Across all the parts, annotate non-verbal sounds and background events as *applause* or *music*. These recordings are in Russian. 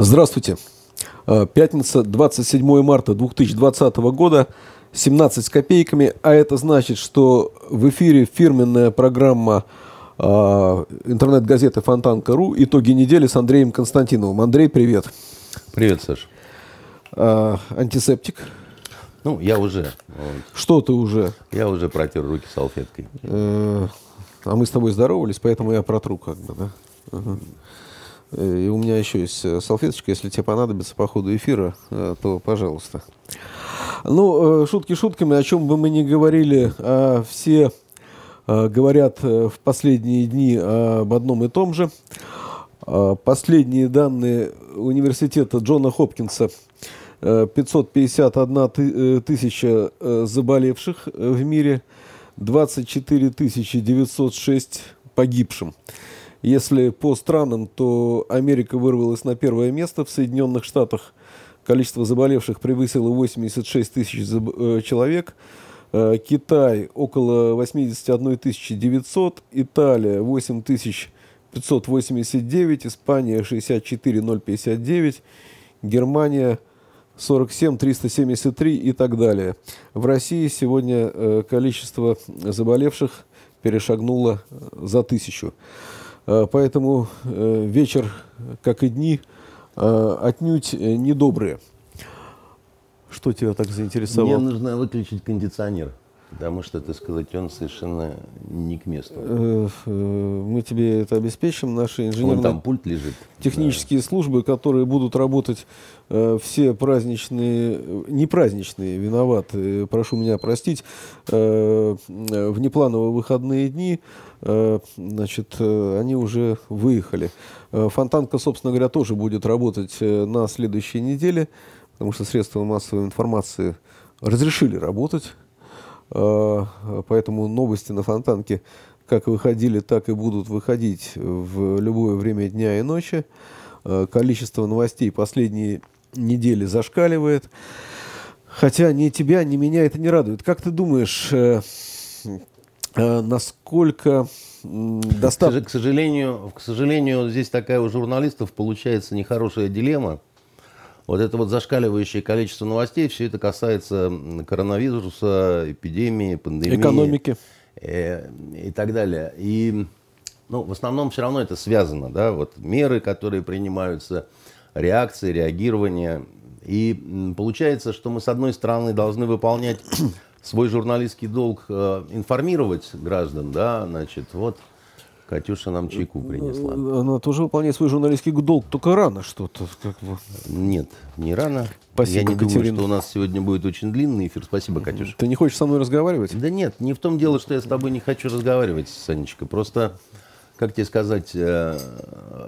Здравствуйте. Э, пятница, 27 марта 2020 года, 17 с копейками, а это значит, что в эфире фирменная программа э, интернет-газеты Фонтанка.ру «Итоги недели» с Андреем Константиновым. Андрей, привет. Привет, Саш. А, антисептик. Ну, я уже. Что ты уже? Я уже протер руки салфеткой. А мы с тобой здоровались, поэтому я протру как бы, да? Ага. Э, и у меня еще есть э, салфеточка, если тебе понадобится по ходу эфира, э, то пожалуйста. Ну, шутки шутками, о чем бы мы ни говорили, а все говорят в последние дни об одном и том же. Последние данные университета Джона Хопкинса 551 тысяча заболевших в мире, 24 906 погибшим. Если по странам, то Америка вырвалась на первое место. В Соединенных Штатах количество заболевших превысило 86 тысяч э, человек. Э, Китай около 81 900, Италия 8 589, Испания 64 059, Германия 47 373 и так далее. В России сегодня э, количество заболевших перешагнуло за тысячу. Э, поэтому э, вечер, как и дни, э, отнюдь недобрые. Что тебя так заинтересовало? Мне нужно выключить кондиционер. Потому что, так сказать, он совершенно не к месту. Мы тебе это обеспечим. Наши инженерные... там пульт лежит. Технические да. службы, которые будут работать все праздничные, не праздничные, виноваты, прошу меня простить, внеплановые выходные дни, значит, э, они уже выехали. Э, Фонтанка, собственно говоря, тоже будет работать на следующей неделе, потому что средства массовой информации разрешили работать. Поэтому новости на Фонтанке как выходили, так и будут выходить в любое время дня и ночи. Количество новостей последние недели зашкаливает. Хотя ни тебя, ни меня это не радует. Как ты думаешь, Э, насколько достаточно... К сожалению, к сожалению, здесь такая у журналистов получается нехорошая дилемма. Вот это вот зашкаливающее количество новостей, все это касается коронавируса, эпидемии, пандемии. Экономики. Э, и так далее. И ну, в основном все равно это связано. Да? Вот меры, которые принимаются, реакции, реагирование. И получается, что мы, с одной стороны, должны выполнять свой журналистский долг э, информировать граждан, да, значит, вот Катюша нам чайку принесла. Она тоже выполняет свой журналистский долг, только рано что-то. Как бы. Нет, не рано. Спасибо, Я не Катерина. думаю, что у нас сегодня будет очень длинный эфир. Спасибо, Катюша. Ты не хочешь со мной разговаривать? Да нет, не в том дело, что я с тобой не хочу разговаривать, Санечка. Просто, как тебе сказать, э,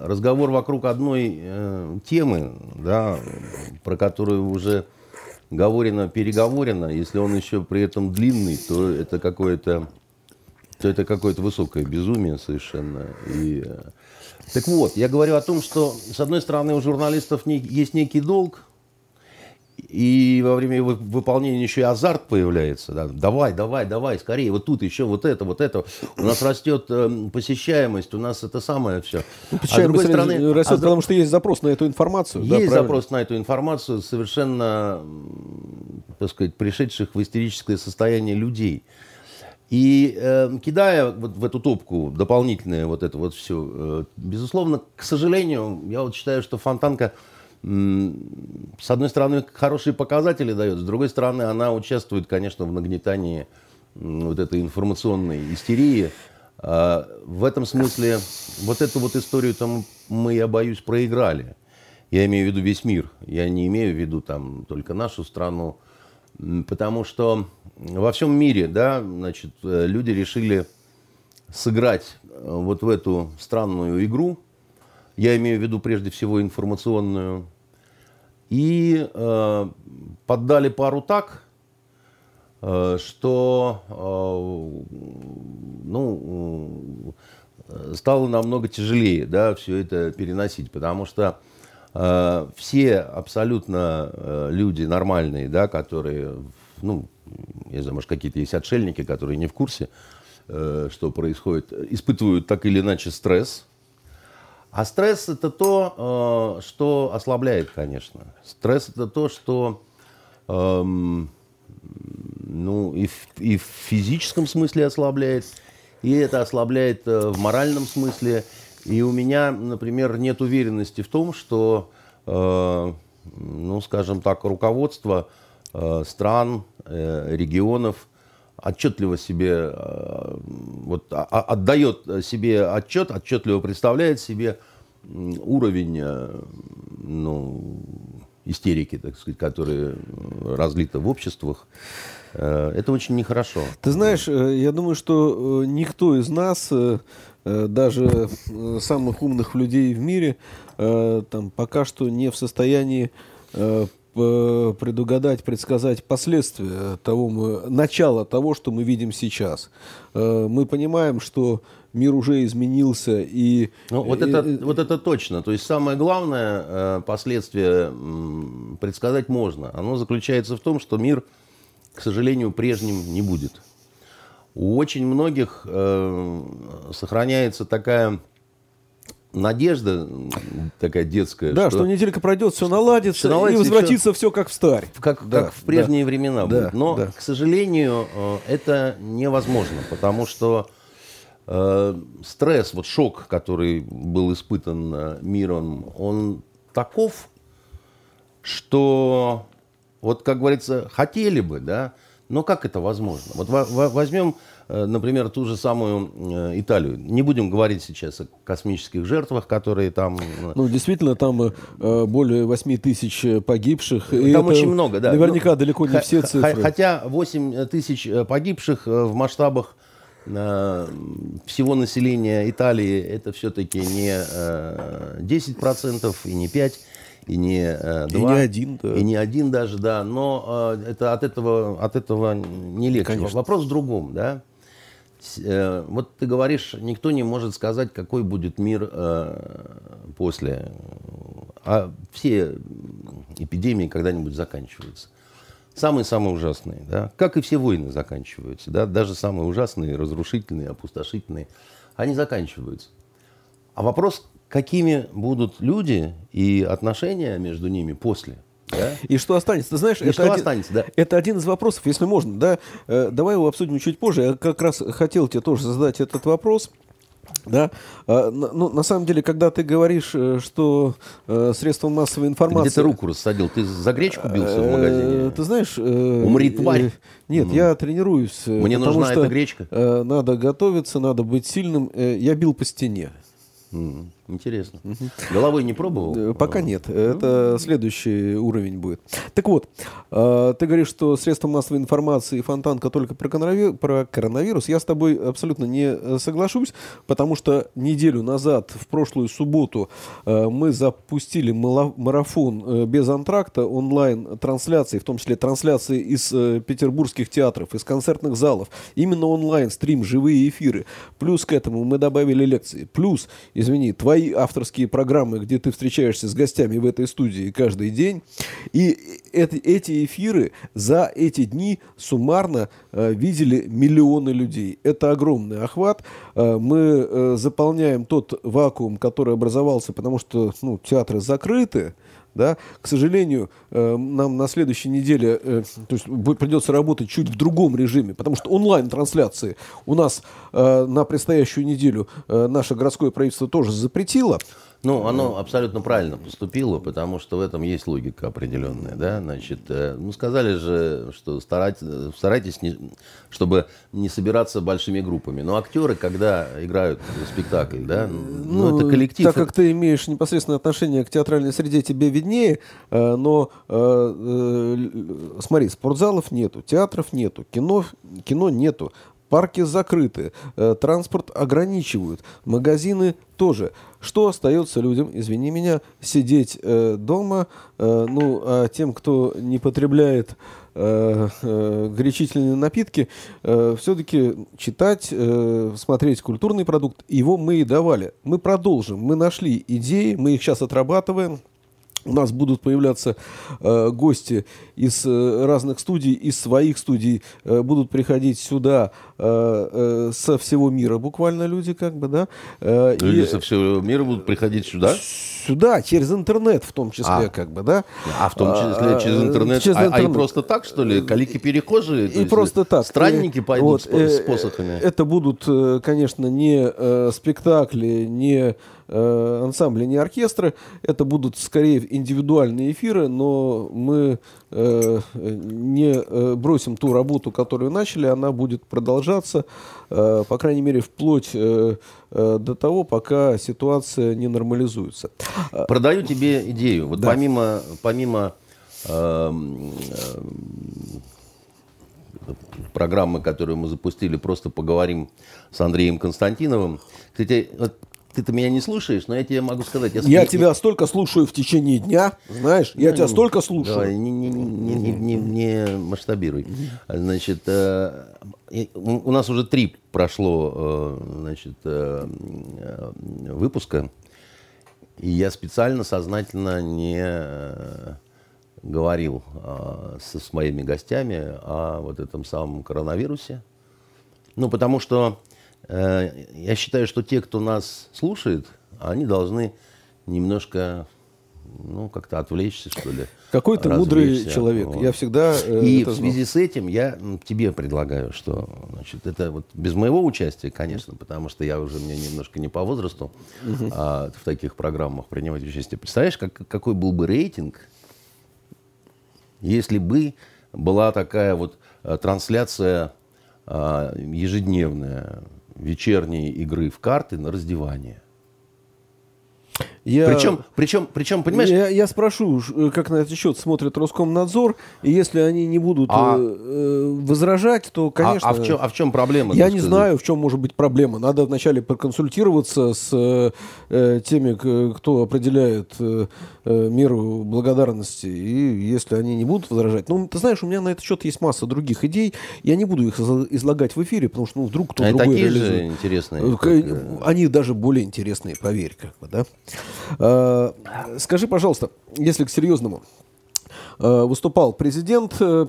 разговор вокруг одной э, темы, да, про которую уже говорено, переговорено, если он еще при этом длинный, то это какое-то то это какое-то высокое безумие совершенно. И, э, так вот, я говорю о том, что, с одной стороны, у журналистов есть некий долг, и во время выполнения еще и азарт появляется. Да? Давай, давай, давай, скорее, вот тут еще вот это, вот это. У нас растет э, посещаемость, у нас это самое все. Ну, а с другой стороны, растет, а потому что есть запрос на эту информацию. Есть да, запрос на эту информацию совершенно, так сказать, пришедших в истерическое состояние людей. И э, кидая вот в эту топку дополнительное вот это вот все, э, безусловно, к сожалению, я вот считаю, что Фонтанка с одной стороны, хорошие показатели дает, с другой стороны, она участвует, конечно, в нагнетании вот этой информационной истерии. А, в этом смысле вот эту вот историю там мы, я боюсь, проиграли. Я имею в виду весь мир. Я не имею в виду там только нашу страну. Потому что во всем мире, да, значит, э, люди решили сыграть э, вот в эту странную игру – я имею в виду прежде всего информационную, и э, поддали пару так, э, что э, ну, э, стало намного тяжелее да, все это переносить, потому что э, все абсолютно э, люди нормальные, да, которые, ну, я знаю, может, какие-то есть отшельники, которые не в курсе, э, что происходит, испытывают так или иначе стресс – А стресс это то, э, что ослабляет, конечно. Стресс это то, что эм, ну, и, в, и в физическом смысле ослабляет, и это ослабляет э, в моральном смысле. И у меня, например, нет уверенности в том, что, э, ну, скажем так, руководство э, стран, э, регионов отчетливо себе э, вот, а, а, отдает себе отчет, отчетливо представляет себе уровень э, ну, истерики, так сказать, которые разлиты в обществах. Э, это очень нехорошо. Ты знаешь, я думаю, что никто из нас, даже самых умных людей в мире, там, пока что не в состоянии предугадать, предсказать последствия того, мы, начала того, что мы видим сейчас. Э, мы понимаем, что мир уже изменился и... Ну, вот, это, вот это точно. То есть самое главное э, последствие предсказать можно. Оно заключается в том, что мир, к сожалению, прежним не будет. У очень многих э, сохраняется такая надежда такая детская. Да, что, что неделька пройдет, все наладится, все наладится и возвратится все, все как в старь. Как, да, как в прежние да, времена да, будет. Но, да. к сожалению, э, это невозможно, потому что э, стресс, вот шок, который был испытан э, миром, он таков, что, вот как говорится, хотели бы, да, но как это возможно? Вот возьмем например, ту же самую э, Италию. Не будем говорить сейчас о космических жертвах, которые там... Э, ну, действительно, там более 8 тысяч погибших. Там очень много, да. Наверняка ну, далеко не все цифры. Хотя 8 тысяч погибших в масштабах всего населения Италии это все-таки не 10% и не 5% и не два, и не один, да. и не один даже, да. Но это от этого от этого не легче. Конечно. Вопрос в другом, да. Э, вот ты говоришь, никто не может сказать, какой будет мир э, после. А все эпидемии когда-нибудь заканчиваются. Самые-самые ужасные, да, как и все войны заканчиваются, да, даже самые ужасные, разрушительные, опустошительные, они заканчиваются. А вопрос, какими будут люди и отношения между ними после – да? И что останется? Ты знаешь, это, что один, останется, да. это один из вопросов, если можно. Да? Э, давай его обсудим чуть позже. Я как раз хотел тебе тоже задать этот вопрос. Да, а, ну, на самом деле, когда ты говоришь, э, что э, средства массовой информации... Ты где ты руку рассадил? Ты за гречку бился в магазине? Ты знаешь... Умри, тварь! Нет, ну. я тренируюсь. Мне нужна что, эта гречка. Надо готовиться, надо быть сильным. Я бил по стене. Интересно. Угу. Головой не пробовал? Э, пока нет. Это следующий уровень будет. Так вот, э, ты говоришь, что средства массовой информации и фонтанка только про коронавирус, про коронавирус. Я с тобой абсолютно не э, соглашусь, потому что неделю назад, в прошлую субботу, мы запустили марафон без антракта, онлайн-трансляции, в том числе трансляции из петербургских театров, из концертных залов. Именно онлайн-стрим, живые эфиры. Плюс к этому мы добавили лекции. Плюс, извини, твои твои авторские программы, где ты встречаешься с гостями в этой студии каждый день. И это, эти эфиры за эти дни суммарно э, видели миллионы людей. Это огромный охват. Э, мы э, заполняем тот вакуум, который образовался, потому что ну, театры закрыты. Да? К сожалению, э, нам на следующей неделе э, то есть придется работать чуть в другом режиме, потому что онлайн-трансляции у нас э, на предстоящую неделю наше городское правительство тоже запретило. Ну, оно абсолютно правильно поступило, потому что в этом есть логика определенная, да, значит, э, ну, сказали же, что старайтесь, старайтесь не, чтобы не собираться большими группами, но актеры, когда играют спектакль, да, ну, ну это коллектив. Так как ты имеешь непосредственное отношение к театральной среде, тебе виднее, э, но э, смотри, спортзалов нету, театров нету, кино, кино нету, Парки закрыты, э, транспорт ограничивают, магазины тоже. Что остается людям, извини меня, сидеть э, дома, э, ну, а тем, кто не потребляет э, горячительные напитки, все-таки читать, смотреть культурный продукт, его мы и давали. Мы продолжим, мы нашли идеи, мы их сейчас отрабатываем, у нас будут появляться э, гости из э, разных студий, из своих студий, э, будут приходить сюда со всего мира буквально люди, как бы, да. Э, люди и, со всего мира будут приходить сюда? Сюда, через интернет в том числе, а. как бы, да. А в том числе а, через интернет? Через а, интернет. А, а и просто так, что ли? Калики-перехожие? И просто так. Странники пойдут вот, с, э, с посохами? Это будут, э, конечно, не э, спектакли, не э, ансамбли, не оркестры. Это будут скорее индивидуальные эфиры, но мы э, не э, бросим ту работу, которую начали. Она будет продолжаться, э, по крайней мере, вплоть э, э, до того, пока ситуация не нормализуется. Продаю тебе идею. Вот да. помимо, помимо э, э, программы, которую мы запустили, просто поговорим с Андреем Константиновым. Кстати, вот ты-то меня не слушаешь, но я тебе могу сказать. Я, я тебя столько слушаю в течение дня, знаешь, я ну, тебя столько слушаю. Давай, не, не, не, не, не, не масштабируй. Значит, э, у нас уже три прошло, э, значит, э, выпуска, и я специально, сознательно не говорил с, с моими гостями о вот этом самом коронавирусе. Ну, потому что Э, я считаю, что те, кто нас слушает, они должны немножко ну, как-то отвлечься, что ли. Какой ты мудрый человек. Вот. Я всегда э, И в связи с этим я тебе предлагаю, что значит, это вот без моего участия, конечно, потому что я уже мне немножко не по возрасту а, в таких программах принимать участие. Представляешь, как, какой был бы рейтинг, если бы была такая вот э, трансляция а, ежедневная вечерней игры в карты на раздевание. Я... Причем, причем, причем, понимаешь... Я, я спрошу, э, как на этот счет смотрит Роскомнадзор, и если они не будут а... э, возражать, то, конечно... А, а, в, чем, а в чем проблема? Я не сказать? знаю, в чем может быть проблема. Надо вначале проконсультироваться с э, теми, кто определяет э, э, меру благодарности, и если они не будут возражать... Ну, ты знаешь, у меня на этот счет есть масса других идей, я не буду их излагать в эфире, потому что ну, вдруг кто-то а другой такие реализует. же интересные. Э, они даже более интересные, поверь, как бы, да? Э, скажи, пожалуйста, если к серьезному, э, выступал президент э,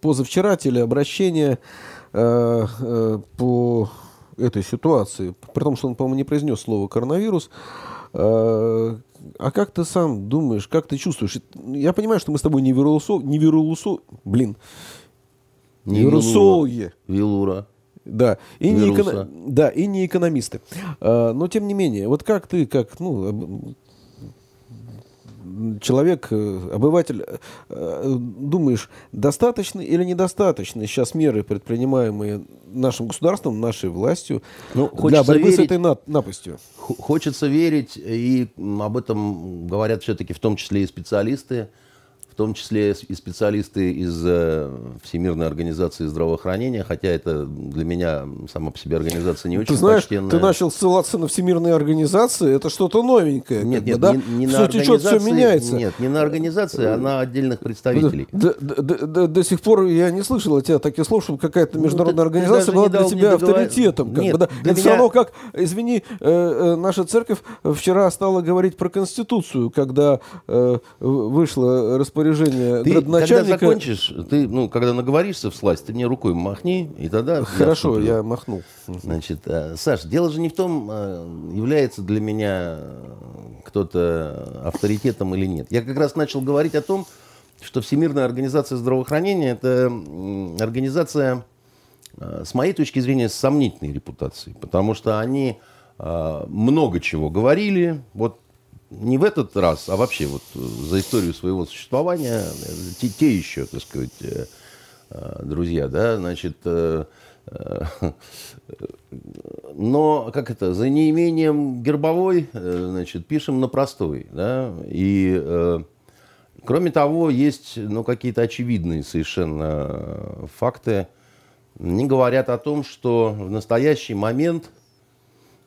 позавчера, телеобращение по этой ситуации, при том, что он, по-моему, не произнес слово коронавирус. А как ты сам думаешь, как ты чувствуешь? Я понимаю, что мы с тобой не вирусо, не вирусо, блин, не вирусологи. Вилура. Да, и не, эко... да, и не экономисты. Но, тем не менее, вот как ты, как ну, человек, э, обыватель, э, думаешь, достаточно или недостаточно сейчас меры, предпринимаемые нашим государством, нашей властью ну, для борьбы верить, с этой напастью? Хочется верить, и об этом говорят все-таки в том числе и специалисты, том числе и специалисты из э, Всемирной организации здравоохранения, хотя это для меня сама по себе организация не очень Ты знаешь, почтенная. ты начал ссылаться на Всемирные организации, это что-то новенькое. Нет, нет, да? не, не на организации, все меняется. Нет, не на организации, а на отдельных представителей. До, до, до, до сих пор я не слышал от тебя таких слов, чтобы какая-то ну, международная ну, организация была для тебя авторитетом. Как нет, бы, да? Это меня... все равно как, извини, э, э, наша церковь вчера стала говорить про Конституцию, когда э, вышло распоряжение распоряжение ты, градоначальника... Когда закончишь, ты, ну, когда наговоришься в сласть, ты мне рукой махни, и тогда... Хорошо, я, я махнул. Значит, э, Саш, дело же не в том, э, является для меня кто-то авторитетом или нет. Я как раз начал говорить о том, что Всемирная организация здравоохранения – это организация, э, с моей точки зрения, с сомнительной репутацией, потому что они много чего говорили. Вот не в этот раз, а вообще вот э, за историю своего существования, э, те, те еще, так сказать, э, друзья, да, значит, *laughs* но, как это, за неимением гербовой, значит, пишем на простой, да, и, кроме того, есть, ну, какие-то очевидные совершенно факты, не говорят о том, что в настоящий момент –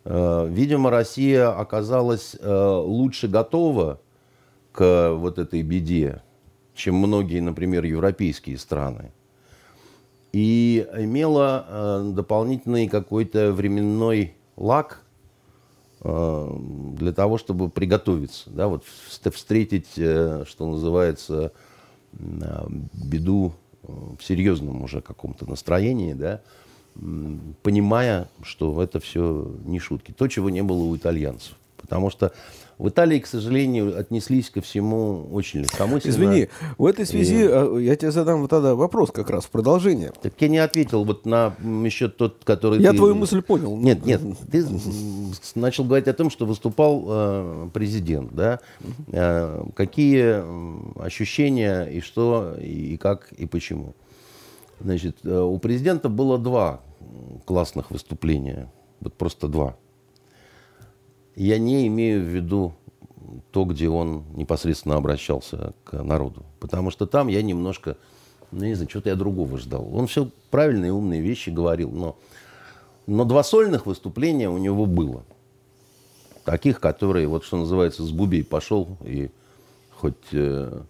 видимо, Россия оказалась э, лучше готова к вот этой беде, чем многие, например, европейские страны. И имела э, дополнительный какой-то временной лак э, для того, чтобы приготовиться, да, вот встретить, э, что называется, беду в серьезном уже каком-то настроении, да, понимая, что это все не шутки. То, чего не было у итальянцев. Потому что в Италии, к сожалению, отнеслись ко всему очень легкомысленно. Извини, в этой связи и... А, я тебе задам вот тогда вопрос как раз в продолжение. Так я не ответил вот на еще тот, который Я ты... твою мысль понял. Нет, нет, ты начал говорить о том, что выступал э, президент, да? Э, какие ощущения и что, и как, и почему. Значит, э, у президента было два классных выступления. Вот просто два. Я не имею в виду то, где он непосредственно обращался к народу. Потому что там я немножко, ну, не знаю, что-то я другого ждал. Он все правильные, умные вещи говорил, но, но два сольных выступления у него было. Таких, которые, вот что называется, с бубей пошел и хоть... Э...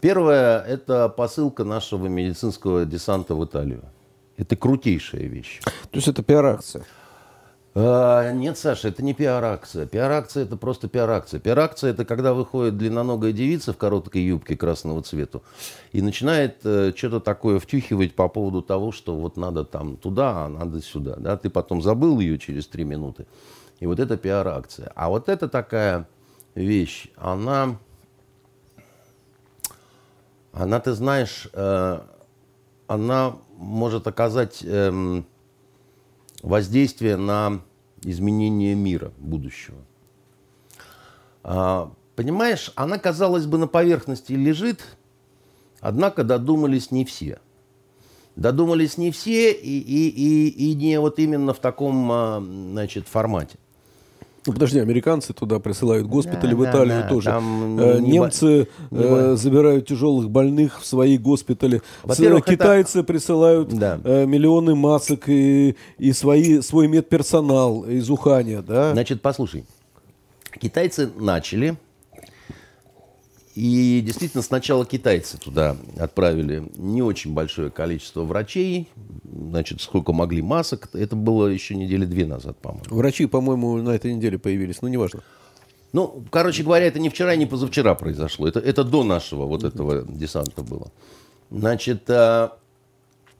Первое – это посылка нашего медицинского десанта в Италию. Это крутейшая вещь. То есть это пиар-акция? А, нет, Саша, это не пиар-акция. Пиар-акция – это просто пиар-акция. Пиар-акция – это когда выходит длинноногая девица в короткой юбке красного цвета и начинает э, что-то такое втюхивать по поводу того, что вот надо там туда, а надо сюда. Да? Ты потом забыл ее через три минуты. И вот это пиар-акция. А вот это такая вещь, она, она ты знаешь, э, она может оказать... Э, воздействие на изменение мира будущего. А, понимаешь, она, казалось бы, на поверхности лежит, однако додумались не все. Додумались не все и, и, и, и не вот именно в таком а, значит, формате. Ну, подожди, американцы туда присылают госпитали, да, в Италию да, тоже. Там э, не, Немцы не, э, забирают тяжелых больных в свои госпитали. Китайцы это... присылают да. э, миллионы масок и, и свои, свой медперсонал из Уханя. Да? Значит, послушай. Китайцы начали и действительно сначала китайцы туда отправили не очень большое количество врачей, значит, сколько могли масок. Это было еще недели две назад, по-моему. Врачи, по-моему, на этой неделе появились, но неважно. Ну, короче говоря, это не вчера, не позавчера произошло. Это, это до нашего вот этого десанта было. Значит, э,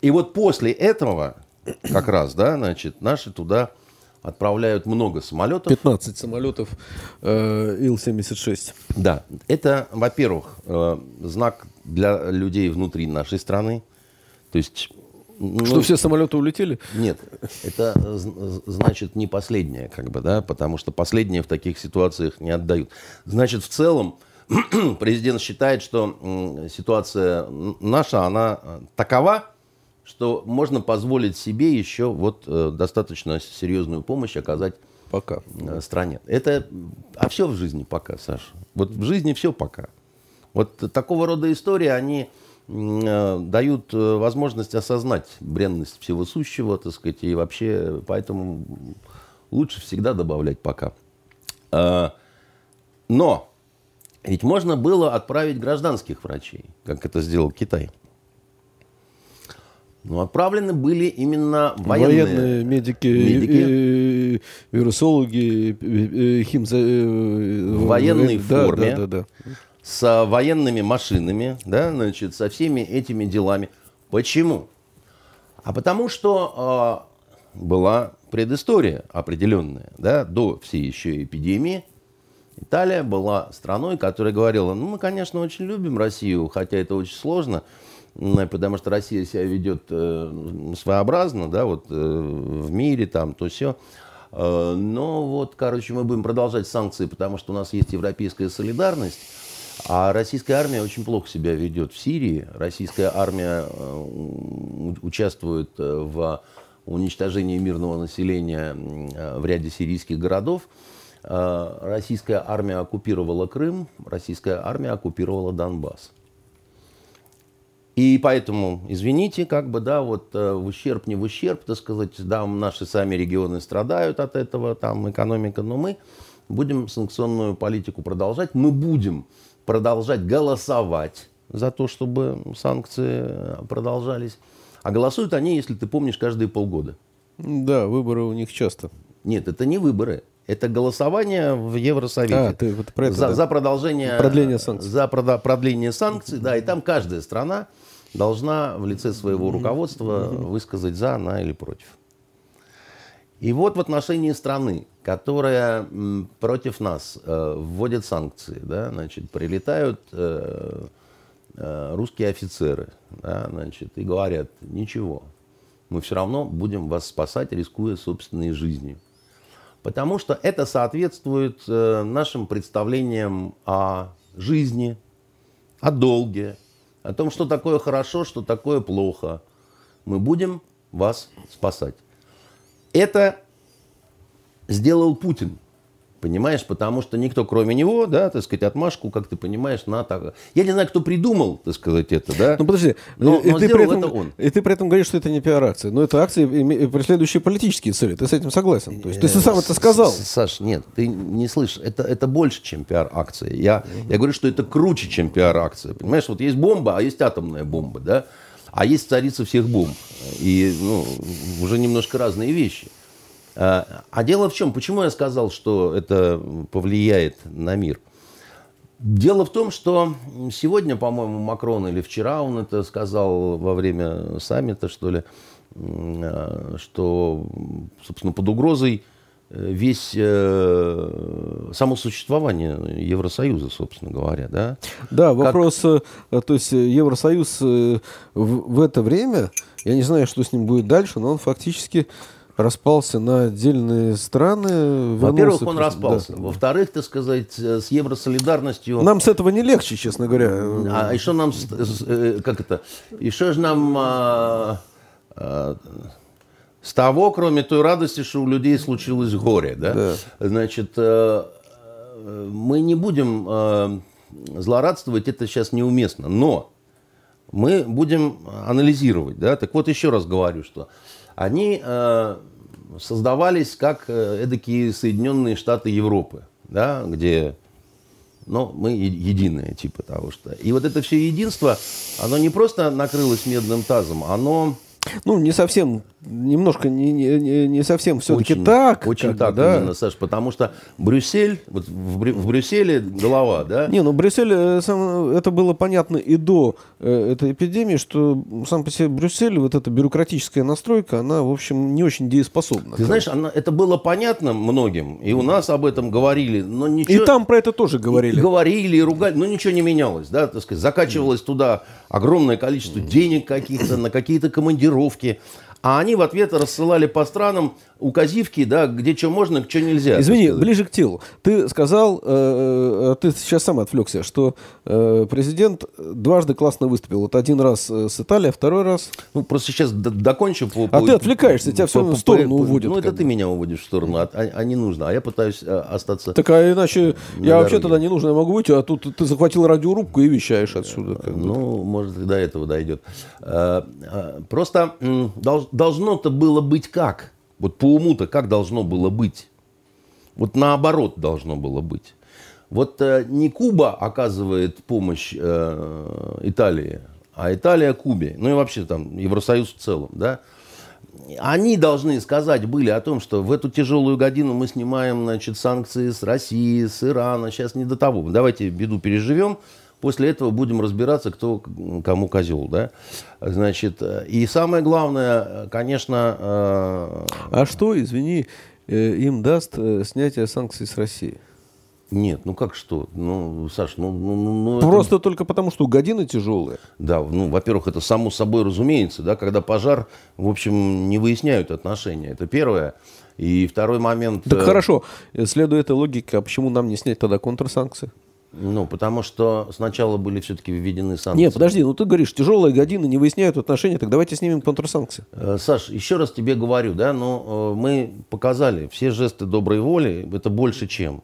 и вот после этого как раз, да, значит, наши туда отправляют много самолетов. 15 самолетов э, Ил-76. Да, это, во-первых, э, знак для людей внутри нашей страны. То есть ну, что все самолеты улетели? Нет, это значит не последнее, как бы, да, потому что последнее в таких ситуациях не отдают. Значит, в целом *clears throat* президент считает, что ситуация наша, она такова, что можно позволить себе еще вот э, достаточно серьезную помощь оказать пока. Э, стране. Это, а все в жизни пока, Саша. Вот в жизни все пока. Вот такого рода истории, они э, дают возможность осознать бренность всего сущего, так сказать, и вообще, поэтому лучше всегда добавлять пока. Но ведь можно было отправить гражданских врачей, как это сделал Китай. Ну, отправлены были именно военные, военные медики, медики. И, и, вирусологи, и, химза... в военной да, форме, да, да, да. с военными машинами, да, значит, со всеми этими делами. Почему? А потому что э, была предыстория определенная, да, до всей еще эпидемии. Италия была страной, которая говорила, ну, мы, конечно, очень любим Россию, хотя это очень сложно, потому что Россия себя ведет э, своеобразно, да, вот э, в мире там, то все. Э, но вот, короче, мы будем продолжать санкции, потому что у нас есть европейская солидарность. А российская армия очень плохо себя ведет в Сирии. Российская армия участвует в уничтожении мирного населения в ряде сирийских городов. Российская армия оккупировала Крым, российская армия оккупировала Донбасс. И поэтому, извините, как бы, да, вот э, в ущерб, не в ущерб, так сказать, да, наши сами регионы страдают от этого, там, экономика, но мы будем санкционную политику продолжать, мы будем продолжать голосовать за то, чтобы санкции продолжались. А голосуют они, если ты помнишь, каждые полгода. Да, выборы у них часто. Нет, это не выборы. Это голосование в Евросовете. А, ты вот про это, за, да. за продолжение... Продление санкций. За продление санкций, да, и там каждая страна должна в лице своего руководства высказать за, на или против. И вот в отношении страны, которая против нас э, вводит санкции, да, значит, прилетают э, э, русские офицеры да, значит, и говорят, ничего, мы все равно будем вас спасать, рискуя собственной жизнью. Потому что это соответствует э, нашим представлениям о жизни, о долге, о том, что такое хорошо, что такое плохо. Мы будем вас спасать. Это сделал Путин. Понимаешь, потому что никто, кроме него, да, так сказать, отмашку, как ты понимаешь, на так. Я не знаю, кто придумал, так сказать, это, да. Ну подожди, но, и, но ты при этом, это он. И ты при этом говоришь, что это не пиар-акция. Но это акции, преследующие политические цели. Ты с этим согласен? То есть ты сам это сказал. Саш, нет, ты не слышишь. Это, это больше, чем пиар-акция. Я, я говорю, что это круче, чем пиар-акция. Понимаешь, вот есть бомба, а есть атомная бомба, да. А есть царица всех бомб. И ну, уже немножко разные вещи. А, а дело в чем? Почему я сказал, что это повлияет на мир? Дело в том, что сегодня, по-моему, Макрон или вчера он это сказал во время саммита, что ли, а, что, собственно, под угрозой э, весь э, само существование Евросоюза, собственно говоря, да? Да, вопрос, как... Э, то есть Евросоюз в, в это время, я не знаю, что с ним будет дальше, но он фактически распался на отдельные страны. Во-первых, он распался. Да. Во-вторых, так сказать, с евросолидарностью... Нам с этого не легче, честно говоря. А еще нам, э, как это, еще же нам а, а, с того, кроме той радости, что у людей случилось горе, да? да. Значит, а, мы не будем а, злорадствовать, это сейчас неуместно, но мы будем анализировать, да? Так вот, еще раз говорю, что они э, создавались как э, эдакие Соединенные Штаты Европы, да, где ну, мы единые, типа того что. И вот это все единство, оно не просто накрылось медным тазом, оно ну, не совсем, немножко не, не, не совсем все-таки так. Очень так, да? именно, Саш, потому что Брюссель, вот в, Брю, в Брюсселе голова, да? Не, ну Брюссель, э, сам, это было понятно и до э, этой эпидемии, что сам по себе Брюссель, вот эта бюрократическая настройка, она, в общем, не очень дееспособна. Ты знаешь, она, это было понятно многим, и у нас об этом говорили, но ничего... И там про это тоже говорили. И говорили, и ругали, но ничего не менялось, да, так сказать, закачивалось туда огромное количество денег каких-то на какие-то командировки, группировки, а они в ответ рассылали по странам указивки, да, где что можно, что нельзя. Извини, ближе к телу. Ты сказал, э, э, ты сейчас сам отвлекся, что э, президент дважды классно выступил. Вот один раз э, с Италией, а второй раз... Ну, просто сейчас докончу. По, а по, ты отвлекаешься, тебя все в сторону по, уводят. Ну, это ты меня уводишь в сторону, а, а, а не нужно. А я пытаюсь а, остаться... Так, а иначе я вообще тогда не нужно, я могу выйти, а тут ты захватил радиорубку и вещаешь отсюда. Ну, может, и до этого дойдет. А, а, просто должно-то было быть как? Вот по уму-то как должно было быть? Вот наоборот должно было быть. Вот э, не Куба оказывает помощь э, Италии, а Италия Кубе, ну и вообще там Евросоюз в целом, да. Они должны сказать были о том, что в эту тяжелую годину мы снимаем, значит, санкции с России, с Ирана, сейчас не до того. Давайте беду переживем, После этого будем разбираться, кто кому козел, да. Значит, и самое главное, конечно... Э... А что, извини, э, им даст э, снятие санкций с России? Нет, ну как что? Ну, Саш, ну... ну, ну, ну Просто это... только потому, что годины тяжелые. Да, ну, во-первых, это само собой разумеется, да, когда пожар, в общем, не выясняют отношения. Это первое. И второй момент... Так э... хорошо, следуя этой логике, а почему нам не снять тогда контрсанкции? Ну, потому что сначала были все-таки введены санкции. Нет, подожди, ну ты говоришь, тяжелые годины не выясняют отношения, так давайте снимем контрсанкции. Э, Саш, еще раз тебе говорю, да, но э, мы показали все жесты доброй воли, это больше чем.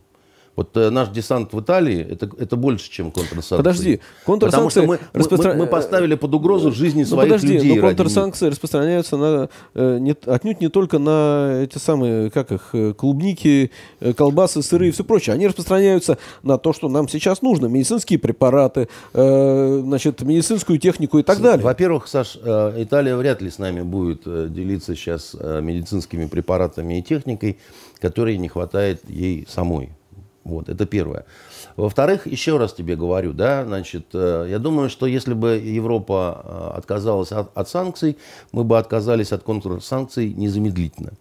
Вот э, наш десант в Италии это, это больше, чем контрсанкции. Подожди, Потому что контрсанкции... мы, распостра- мы- мы поставили под угрозу жизни Ну, своих подожди, людей. но них. контрсанкции распространяются на, э, не- отнюдь не только на эти самые, как их, э, клубники, э, колбасы, сыры и все прочее. Они распространяются на то, что нам сейчас нужно. Медицинские препараты, э, значит, медицинскую технику и так далее. Во-первых, Саш, э, Италия вряд ли с нами будет э, делиться сейчас э, медицинскими препаратами и техникой, которой не хватает ей самой. Вот, это первое. Во-вторых, еще раз тебе говорю, да, значит, э, я думаю, что если бы Европа э, отказалась от, от санкций, мы бы отказались от контрсанкций незамедлительно.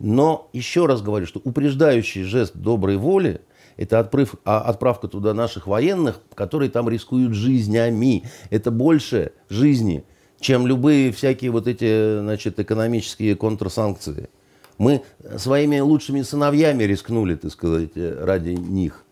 Но еще раз говорю, что упреждающий жест доброй воли это отправ- а- отправка туда наших военных, которые там рискуют жизнями. Это больше жизни, чем любые всякие вот эти, значит, экономические контрсанкции. Мы своими лучшими сыновьями рискнули, так сказать, э, ради них.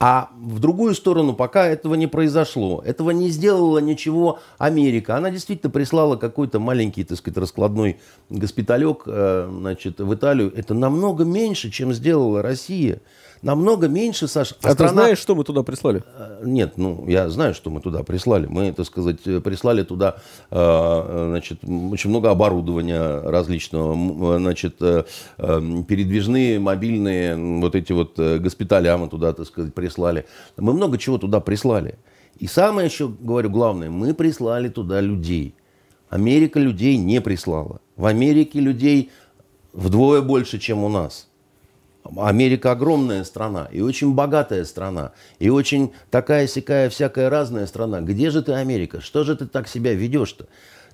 А в другую сторону пока этого не произошло. Этого не сделала ничего Америка. Она действительно прислала какой-то маленький, так сказать, раскладной госпиталек э, значит, в Италию. Это намного меньше, чем сделала Россия. Намного меньше, Саша. А ты знаешь, что мы туда прислали? Э, Нет, ну, я знаю, что мы туда прислали. Мы, так сказать, э, прислали туда, э, значит, очень много оборудования различного, значит, передвижные, мобильные, вот эти вот госпиталя мы туда, так сказать, прислали. Мы много чего туда прислали. И самое еще, говорю, главное, мы прислали туда людей. Америка людей не прислала. В Америке людей вдвое больше, чем у нас. Америка огромная страна и очень богатая страна, и очень такая сякая всякая разная страна. Где же ты, Америка? Что же ты так себя ведешь-то?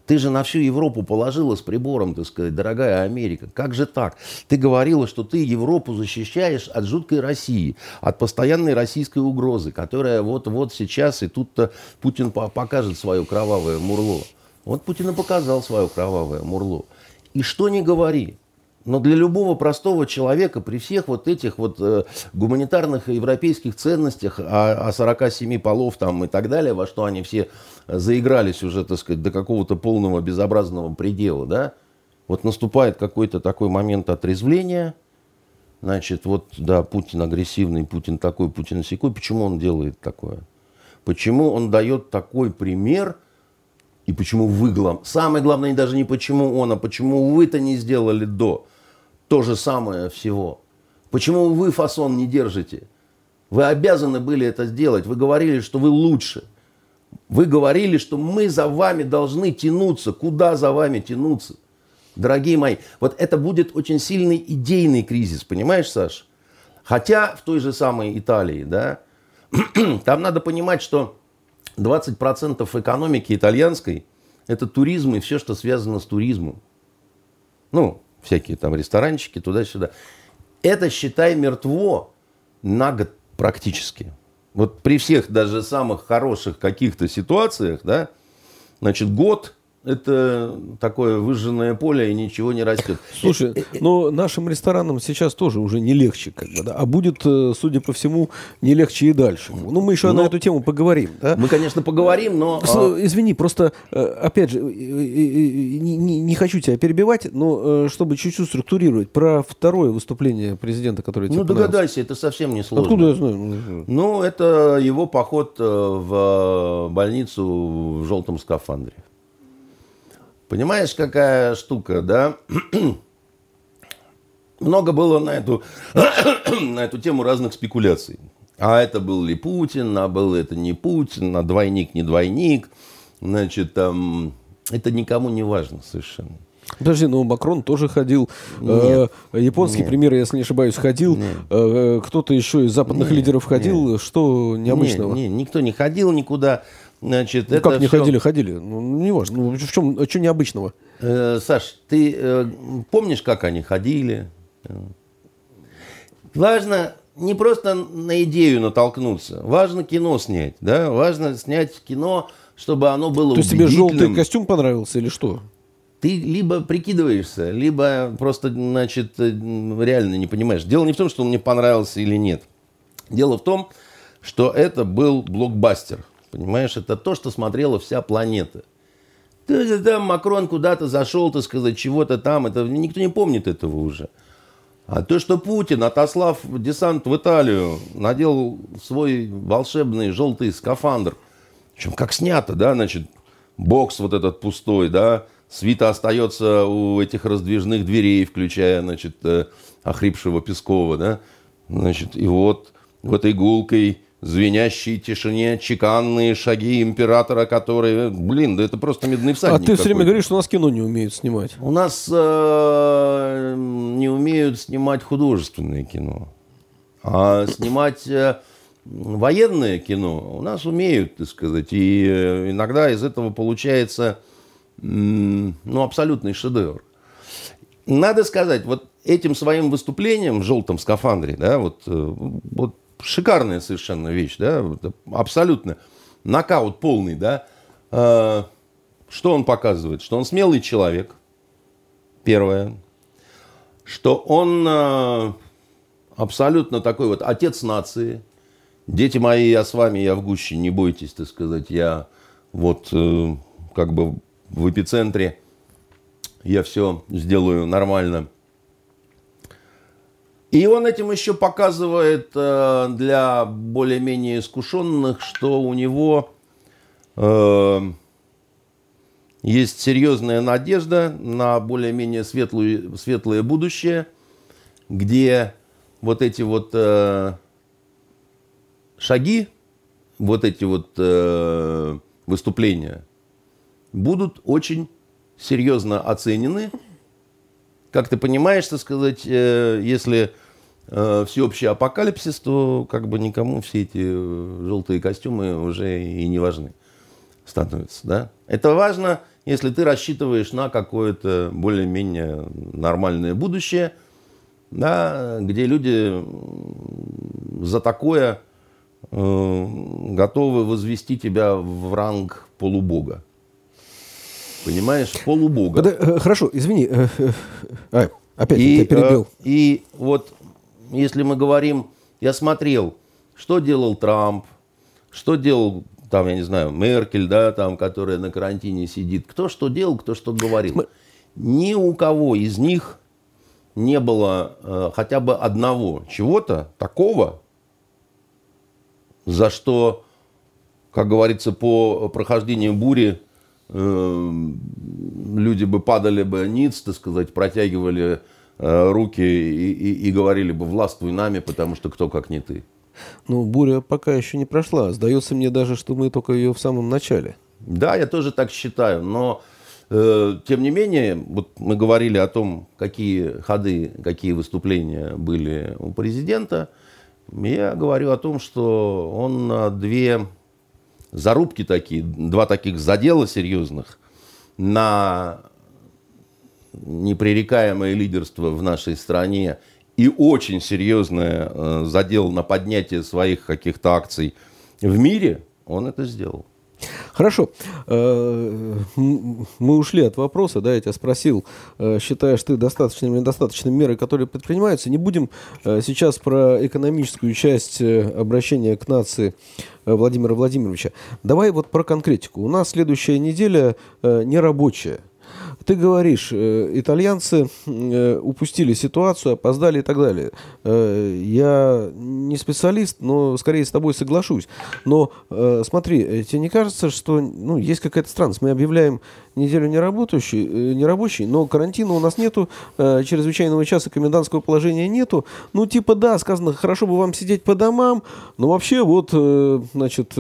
Ты же на всю Европу положила с прибором, так сказать, дорогая Америка. Как же так? Ты говорила, что ты Европу защищаешь от жуткой России, от постоянной российской угрозы, которая вот-вот сейчас, и тут-то Путин по- покажет свое кровавое мурло. Вот Путин и показал свое кровавое мурло. И что не говори, но для любого простого человека при всех вот этих вот э, гуманитарных европейских ценностях о, о 47 полов там и так далее, во что они все заигрались уже, так сказать, до какого-то полного безобразного предела, да, вот наступает какой-то такой момент отрезвления, значит, вот, да, Путин агрессивный, Путин такой, Путин сякой, почему он делает такое? Почему он дает такой пример, и почему вы? Самое главное даже не почему он, а почему вы-то не сделали до. То же самое всего. Почему вы фасон не держите? Вы обязаны были это сделать. Вы говорили, что вы лучше. Вы говорили, что мы за вами должны тянуться. Куда за вами тянуться? Дорогие мои, вот это будет очень сильный идейный кризис, понимаешь, Саш? Хотя в той же самой Италии, да, *clears throat* там надо понимать, что 20% экономики итальянской – это туризм и все, что связано с туризмом. Ну, всякие там ресторанчики, туда-сюда. Это, считай, мертво на год практически. Вот при всех даже самых хороших каких-то ситуациях, да, значит, год это такое выжженное поле и ничего не растет. Слушай, но нашим ресторанам сейчас тоже уже не легче, как бы, да? а будет, э, судя по всему, не легче и дальше. Ну, мы еще на Но- эту тему поговорим, да? Мы, конечно, поговорим, но... а, С- Извини, просто, э, опять же, э, э, э, не, не- не хочу тебя перебивать, но э, чтобы чуть-чуть структурировать, про второе выступление президента, которое тебе ну, догадайся, это совсем не сложно. Откуда я знаю? Ну, Ну, это его поход э, в больницу в желтом скафандре. Понимаешь, какая штука, да? *clears throat* Много было на эту, *clears throat* на эту тему разных спекуляций. А это был ли Путин, а был это не Путин, а двойник, не двойник. Значит, там, это никому не важно совершенно. Подожди, ну Макрон тоже ходил. э, японский Нет. премьер, если не ошибаюсь, ходил. э, кто-то еще из западных лидеров ходил. Что необычного? Не, не, никто не ходил никуда. Значит, Ну, это как не всё- ходили, ходили. Ну, не важно. Ну, в чем, что необычного? Э, Саш, ты э, помнишь, как они ходили? Важно не просто на идею натолкнуться, важно кино снять, да, важно снять кино, чтобы оно было То есть тебе желтый костюм понравился или что? Ты либо прикидываешься, либо просто, значит, э, реально не понимаешь. Дело не в том, что он мне понравился или нет. Дело в том, что это был блокбастер. Понимаешь, это то, что смотрела вся планета. Ты там Макрон куда-то зашел, так сказать, чего-то там. Это никто не помнит этого уже. А то, что Путин, отослав десант в Италию, надел свой волшебный желтый скафандр, причем как снято, да, значит, бокс вот этот пустой, да, свита остается у этих раздвижных дверей, включая, значит, э, охрипшего Пескова, да, значит, и вот в этой гулкой звенящей тишине, чеканные шаги императора, которые, блин, да это просто медный всадник. А ты все время говоришь, что у нас кино не умеют снимать. У нас э, не умеют снимать художественное кино. А снимать э, военное кино у нас умеют, так сказать. И э, иногда из этого получается ну, абсолютный шедевр. Надо сказать, вот этим своим выступлением в желтом скафандре, да, вот, вот шикарная совершенно вещь, да, абсолютно нокаут полный, да. А, что он показывает? Что он смелый человек, первое. Что он а, абсолютно такой вот отец нации. Дети мои, я с вами, я в гуще, не бойтесь, так сказать, я вот э, как бы в эпицентре, я все сделаю нормально. И он этим еще показывает э, для более-менее искушенных, что у него э, есть серьезная надежда на более-менее светлую, светлое будущее, где вот эти вот э, шаги, вот эти вот выступления будут очень серьезно оценены. Как ты понимаешь, так сказать, если всеобщий апокалипсис, то как бы никому все эти э, желтые костюмы уже и не важны становятся. Да? Это важно, если ты рассчитываешь на какое-то более-менее нормальное будущее, да, где люди за такое э, готовы возвести тебя в ранг полубога. Понимаешь, полубога. Э, хорошо, извини. Опять и, я перебил. И вот если мы говорим, я смотрел, что делал Трамп, что делал там, я не знаю, Меркель, да, там, которая на карантине сидит, кто что делал, кто что говорил. Ни у кого из них не было э, хотя бы одного чего-то такого, за что, как говорится, по прохождению бури э, люди бы падали бы ниц, так сказать, протягивали руки и, и, и говорили бы «властвуй нами, потому что кто как не ты». Ну, буря пока еще не прошла. Сдается мне даже, что мы только ее в самом начале. Да, я тоже так считаю, но э, тем не менее, вот мы говорили о том, какие ходы, какие выступления были у президента. Я говорю о том, что он две зарубки такие, два таких задела серьезных на непререкаемое лидерство в нашей стране и очень серьезное э, задел на поднятие своих каких-то акций в мире, он это сделал. Хорошо. Э, мы ушли от вопроса, да, я тебя спросил, э, считаешь ты достаточными недостаточными меры, которые предпринимаются. Не будем сейчас про экономическую часть обращения к нации Владимира Владимировича. Давай вот про конкретику. У нас следующая неделя нерабочая. Ты говоришь, э, итальянцы э, упустили ситуацию, опоздали и так далее. Э, я не специалист, но скорее с тобой соглашусь. Но смотри, тебе не кажется, что ну, есть какая-то странность? Мы объявляем неделю неработающей, нерабочей, но карантина у нас нету, чрезвычайного часа комендантского положения нету. Ну, типа, да, сказано, хорошо бы вам сидеть по домам, но вообще вот, значит,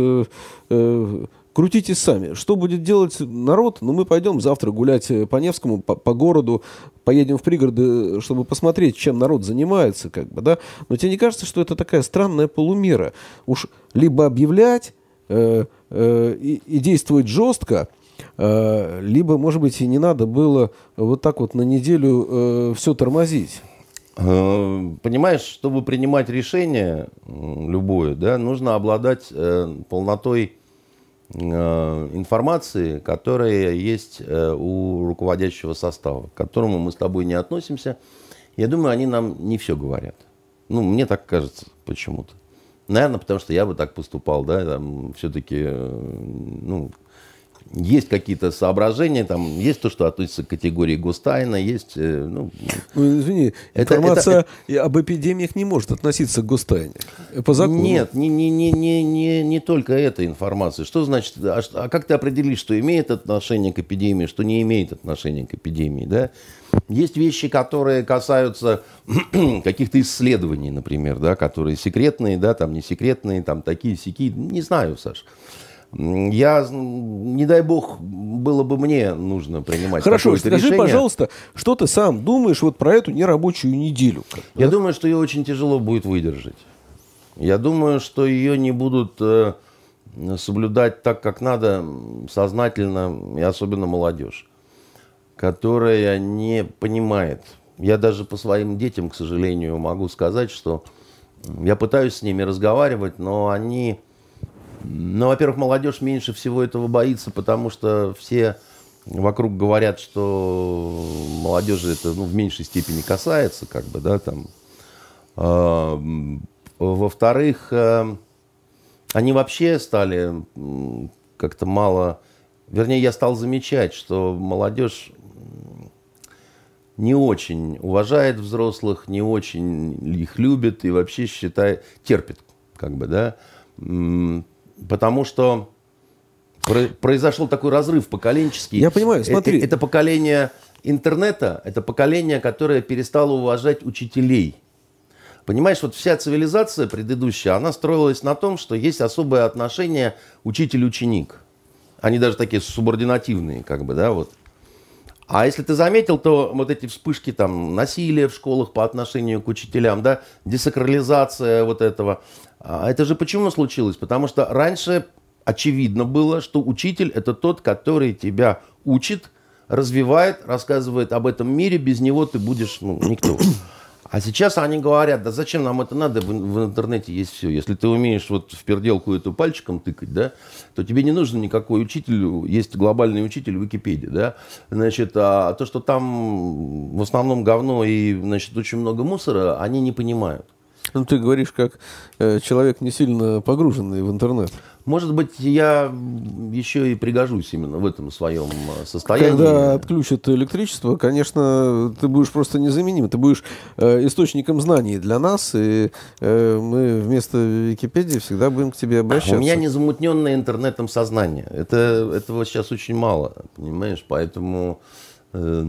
крутите сами. Что будет делать народ? Ну, мы пойдем завтра гулять э, по Невскому, по, по городу, поедем в пригороды, чтобы посмотреть, чем народ занимается, как бы, да. Но тебе не кажется, что это такая странная полумера? Уж либо объявлять э, э, и, и действовать жестко, э, либо, может быть, и не надо было вот так вот на неделю э, все тормозить. Э, понимаешь, чтобы принимать решение любое, да, нужно обладать э, полнотой Э, информации, которая есть э, у руководящего состава, к которому мы с тобой не относимся. Я думаю, они нам не все говорят. Ну, мне так кажется почему-то. Наверное, потому что я бы так поступал, да, там все-таки, э, ну, есть какие-то соображения, там есть то, что относится к категории гостайна, есть, э, ну, Ну, извини, Это- информация и об эпидемиях не может относиться к гостайне. По закону. Нет, не, не, не, не, не, не только эта информация. Что значит, а, а как ты определишь, что имеет отношение к эпидемии, что не имеет отношения к эпидемии, да? Есть вещи, которые касаются *clears throat* каких-то исследований, например, да, которые секретные, да, там не секретные, там такие сики, не знаю, Саш. Я, не дай бог, было бы мне нужно принимать Хорошо, скажи, решение. пожалуйста, что ты сам думаешь вот про эту нерабочую неделю? Я думаю, что ее очень тяжело будет выдержать. Я думаю, что ее не будут э, соблюдать так, как надо, сознательно, и особенно молодежь, которая не понимает. Я даже по своим детям, к сожалению, могу сказать, что я пытаюсь с ними разговаривать, но они... Ну, во-первых, молодежь меньше всего этого боится, потому что все вокруг говорят, что молодежи это ну, в меньшей степени касается, как бы, да, там. А, Во-вторых, э, они вообще стали как-то мало... Вернее, я стал замечать, что молодежь не очень уважает взрослых, не очень их любит и вообще считает, терпит, как бы, да. Потому что про- произошел такой разрыв поколенческий. Я понимаю, Э- смотри. э- Это поколение интернета, это поколение, которое перестало уважать учителей. Понимаешь, вот вся цивилизация предыдущая, она строилась на том, что есть особое отношение учитель-ученик. Они даже такие субординативные, как бы, да, вот. А если ты заметил, то вот эти вспышки там насилия в школах по отношению к учителям, да, десакрализация вот этого, а это же почему случилось? Потому что раньше очевидно было, что учитель это тот, который тебя учит, развивает, рассказывает об этом мире, без него ты будешь, ну, никто. *clears throat* А сейчас они говорят, да зачем нам это надо, в, в интернете есть все. Если ты умеешь вот в перделку эту пальчиком тыкать, да, то тебе не нужен никакой учитель, есть глобальный учитель в Википедии, да. Значит, а то, что там в основном говно и, значит, очень много мусора, они не понимают. Ну, ты говоришь, как э, человек не сильно погруженный в интернет. Может быть, я еще и пригожусь именно в этом своем э, состоянии. Когда отключат электричество, конечно, ты будешь просто незаменим. Ты будешь э, источником знаний для нас, и э, мы вместо Википедии всегда будем к тебе обращаться. У меня незамутненное интернетом сознание. Это, этого сейчас очень мало, понимаешь? Поэтому... э,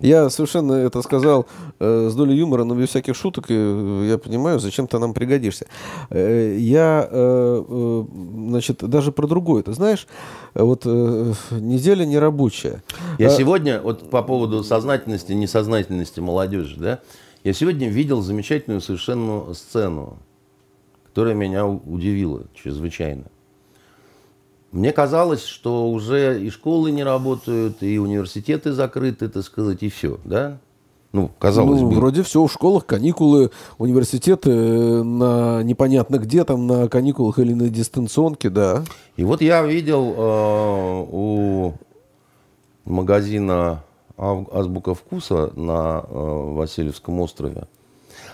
Я совершенно это сказал э, с долей юмора, но без всяких шуток. И э, я понимаю, зачем ты нам пригодишься. Э, я, э, э, значит, даже про другое. Ты знаешь, вот э, неделя нерабочая. Я А, сегодня, вот по поводу сознательности, несознательности молодежи, да, я сегодня видел замечательную совершенно сцену, которая меня удивила чрезвычайно. Мне казалось, что уже и школы не работают, и университеты закрыты, так сказать, и все, да? Ну, казалось ну, бы. вроде все в школах, каникулы, университеты э, на непонятно где, там на каникулах или на дистанционке, да. И вот я видел э, у магазина Азбука вкуса на э, Васильевском острове.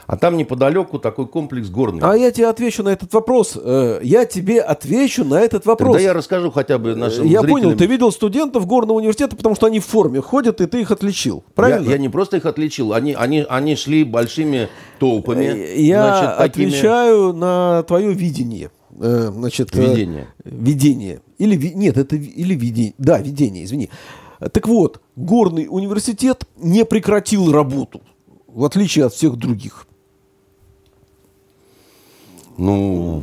А там неподалеку такой комплекс горный. А я тебе отвечу на этот вопрос. Э, Я тебе отвечу на этот вопрос. Тогда я расскажу хотя бы нашим Я зрителям. понял, ты видел студентов горного университета, потому что они в форме ходят, и ты их отличил. Правильно? Я, я не просто их отличил, они, они, они шли большими толпами. Э, Я значит, такими- отвечаю на твое видение. Э, Значит, э, Видение. Видение. Или нет, это или видение. Да, видение, извини. Так вот, горный университет не прекратил работу, в отличие от всех других. Ну,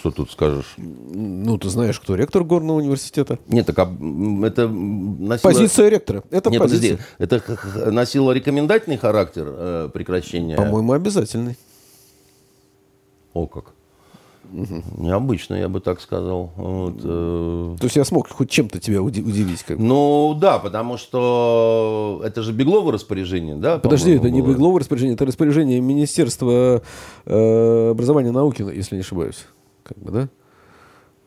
что тут скажешь? Ну, ты знаешь, кто ректор горного университета? Нет, так а, это носило... Позиция ректора. Это Нет, позиция. подожди, это носило рекомендательный характер э, прекращения? По-моему, обязательный. О, как. Необычно, я бы так сказал. Вот, э, То есть я смог хоть чем-то тебя уди- удивить. Как бы. Ну, да, потому что это же беглово распоряжение, да? Подожди, это не было? Беглово распоряжение, это распоряжение Министерства э, образования и науки, если не ошибаюсь. Как бы, да?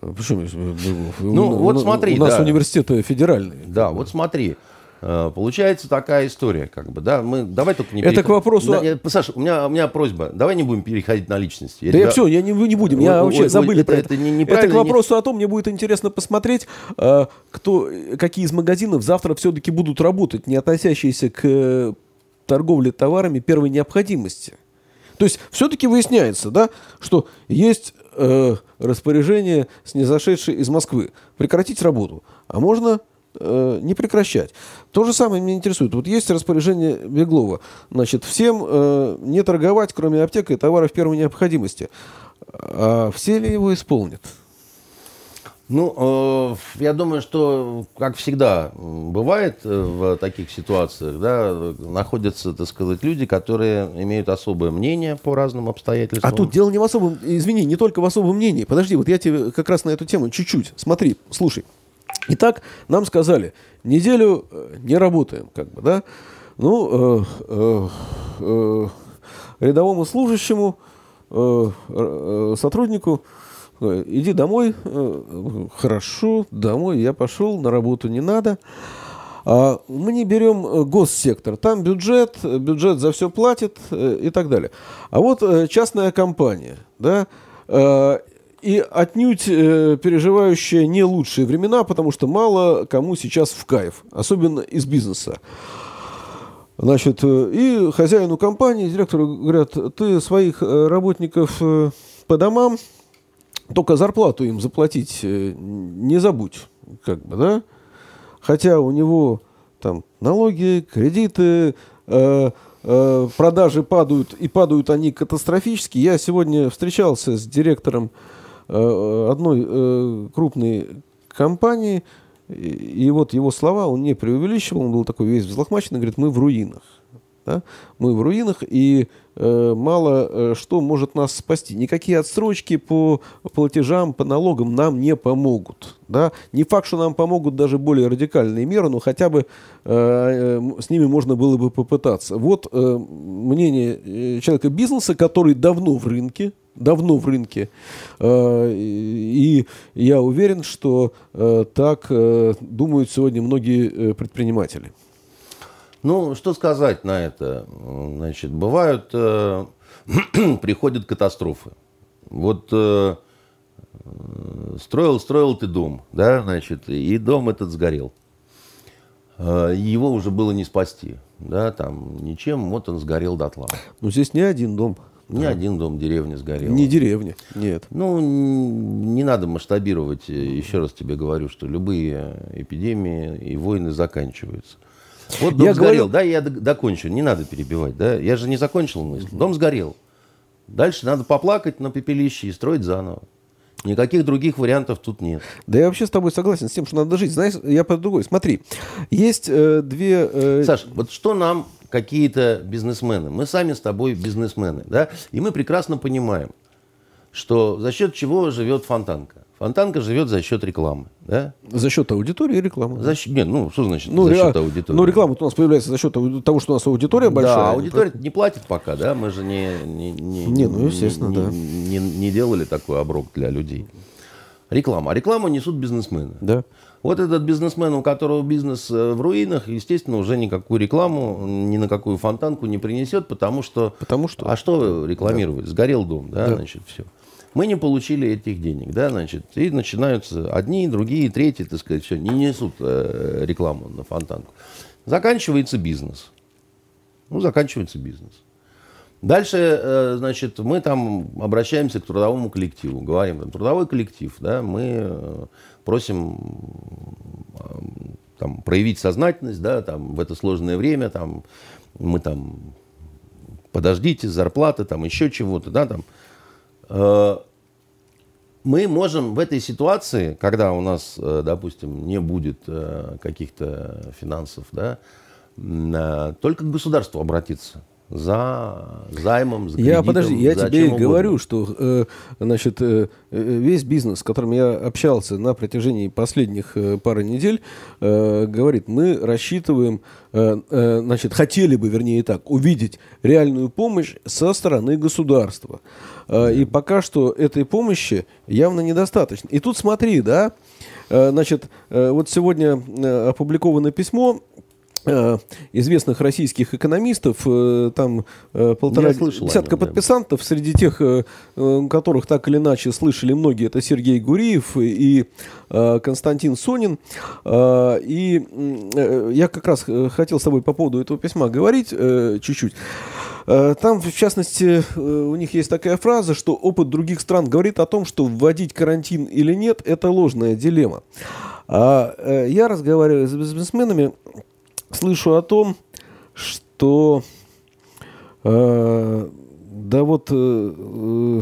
А Почему Беглов? Ну, У- вот смотри, У нас да. университеты федеральные. Да, вот смотри. Э, получается такая история, как бы, да, мы, давай только не Это переход- к вопросу Да, я- Саша, у меня, у меня просьба, давай не будем переходить на личности. Да я все, я не, не будем, я Ой, вообще ой, забыли это- про это это. не- это к вопросу о том, мне будет интересно посмотреть, э, кто, какие из магазинов завтра все-таки будут работать, не относящиеся к э, торговле товарами первой необходимости. То есть все-таки выясняется, да, что есть э, распоряжение, снизошедшее из Москвы, прекратить работу, а можно э, не прекращать. То же самое меня интересует. Вот есть распоряжение Беглова. Значит, всем э, не торговать, кроме аптек и товаров первой необходимости. А все ли его исполнят? Ну, э, я думаю, что, как всегда бывает э, в таких ситуациях, да, находятся, так сказать, люди, которые имеют особое мнение по разным обстоятельствам. А тут дело не в особом, извини, не только в особом мнении. Подожди, вот я тебе как раз на эту тему чуть-чуть. Смотри, слушай. Итак, нам сказали, неделю э, не работаем, как бы, да? Ну, э, э, э, рядовому служащему, э, э, сотруднику, э, иди домой, э, хорошо, домой, я пошел, на работу не надо. А мы не берем э, госсектор. Там бюджет, э, бюджет за все платит э, и так далее. А вот э, частная компания, да, и отнюдь э, переживающая не лучшие времена, потому что мало кому сейчас в кайф, особенно из бизнеса. Значит, э, и хозяину компании, директору говорят, ты своих э, работников э, по домам, только зарплату им заплатить не забудь, как бы, да? Хотя у него там налоги, кредиты, э, э, продажи падают, и падают они катастрофически. Я сегодня встречался с директором э, одной э, крупной компании, и, вот его слова, он не преувеличивал, он был такой весь взлохмаченный, говорит, мы в руинах. Да? Мы в руинах, и э, мало э, что может нас спасти. Никакие отсрочки по платежам, по налогам нам не помогут. Да? Не факт, что нам помогут даже более радикальные меры, но хотя бы э, э, с ними можно было бы попытаться. Вот э, мнение э, человека бизнеса, который давно в рынке, давно в рынке, э, и я уверен, что э, так э, думают сегодня многие предприниматели. Ну, что сказать на это? Значит, бывают, э, *clears throat* приходят катастрофы. Вот э, строил, строил ты дом, да, значит, и дом этот сгорел. Э, его уже было не спасти, да, там ничем, вот он сгорел дотла. Но здесь не один дом, Ни один дом деревни сгорел. не деревня, нет. Ну, не надо масштабировать. Еще раз тебе говорю, что любые эпидемии и войны заканчиваются. Вот дом Я сгорел, говорю- да, я докончу, не надо перебивать, да, я же не закончил мысль. Дом сгорел. Дальше надо поплакать на пепелище и строить заново. Никаких других вариантов тут нет. Да я вообще с тобой согласен с тем, что надо жить. Знаешь, я по другой. Смотри, есть э, две... э, Саш, вот что нам какие-то бизнесмены? Мы сами с тобой бизнесмены, да? И мы прекрасно понимаем, что за счет чего живет Фонтанка. Фонтанка живет за счет рекламы, да? За счет аудитории и рекламы. За счет, нет, ну, что значит ну, за счет аудитории? ну, реклама у нас появляется за счет того, что у нас аудитория большая. Да, не аудитория не платит пока, да? Мы же не, не, не, Не, ну, естественно, не, да. не, не делали такой оброк для людей. Реклама. А рекламу несут бизнесмены. Да. Вот этот бизнесмен, у которого бизнес э, в руинах, естественно, уже никакую рекламу, ни на какую фонтанку не принесет, потому что... Потому что- А что рекламировать? Сгорел дом, да, Да. значит, все. Мы не получили этих денег, да, значит, и начинаются одни, другие, третьи, так сказать, все, не несут э, рекламу на фонтанку. Заканчивается бизнес. Ну, заканчивается бизнес. Дальше, э, значит, мы там обращаемся к трудовому коллективу, говорим, там, трудовой коллектив, да, мы э, просим э, там, проявить сознательность, да, там, в это сложное время, там, мы там, подождите, зарплаты, там, еще чего-то, да, там. Мы можем в этой ситуации, когда у нас, допустим, не будет каких-то финансов, да, только к государству обратиться за займом, за Я кредитом, подожди, я за тебе и говорю, что э, значит, э, э, весь бизнес, с которым я общался на протяжении последних э, пары недель, э, говорит, мы рассчитываем, э, э, значит, хотели бы, вернее так, увидеть реальную помощь со стороны государства. Э, и пока что этой помощи явно недостаточно. И тут смотри, да, э, значит, э, вот сегодня опубликовано письмо известных российских экономистов, э, там э, полтора десятка нем, подписантов, да. среди тех, которых так или иначе слышали многие, это Сергей Гуриев и Константин Сонин. И я как раз хотел с тобой по поводу этого письма говорить чуть-чуть. Там, в частности, у них есть такая фраза, что опыт других стран говорит о том, что вводить карантин или нет, это ложная дилемма. А я разговариваю с бизнесменами, слышу о том, что э, да вот, э,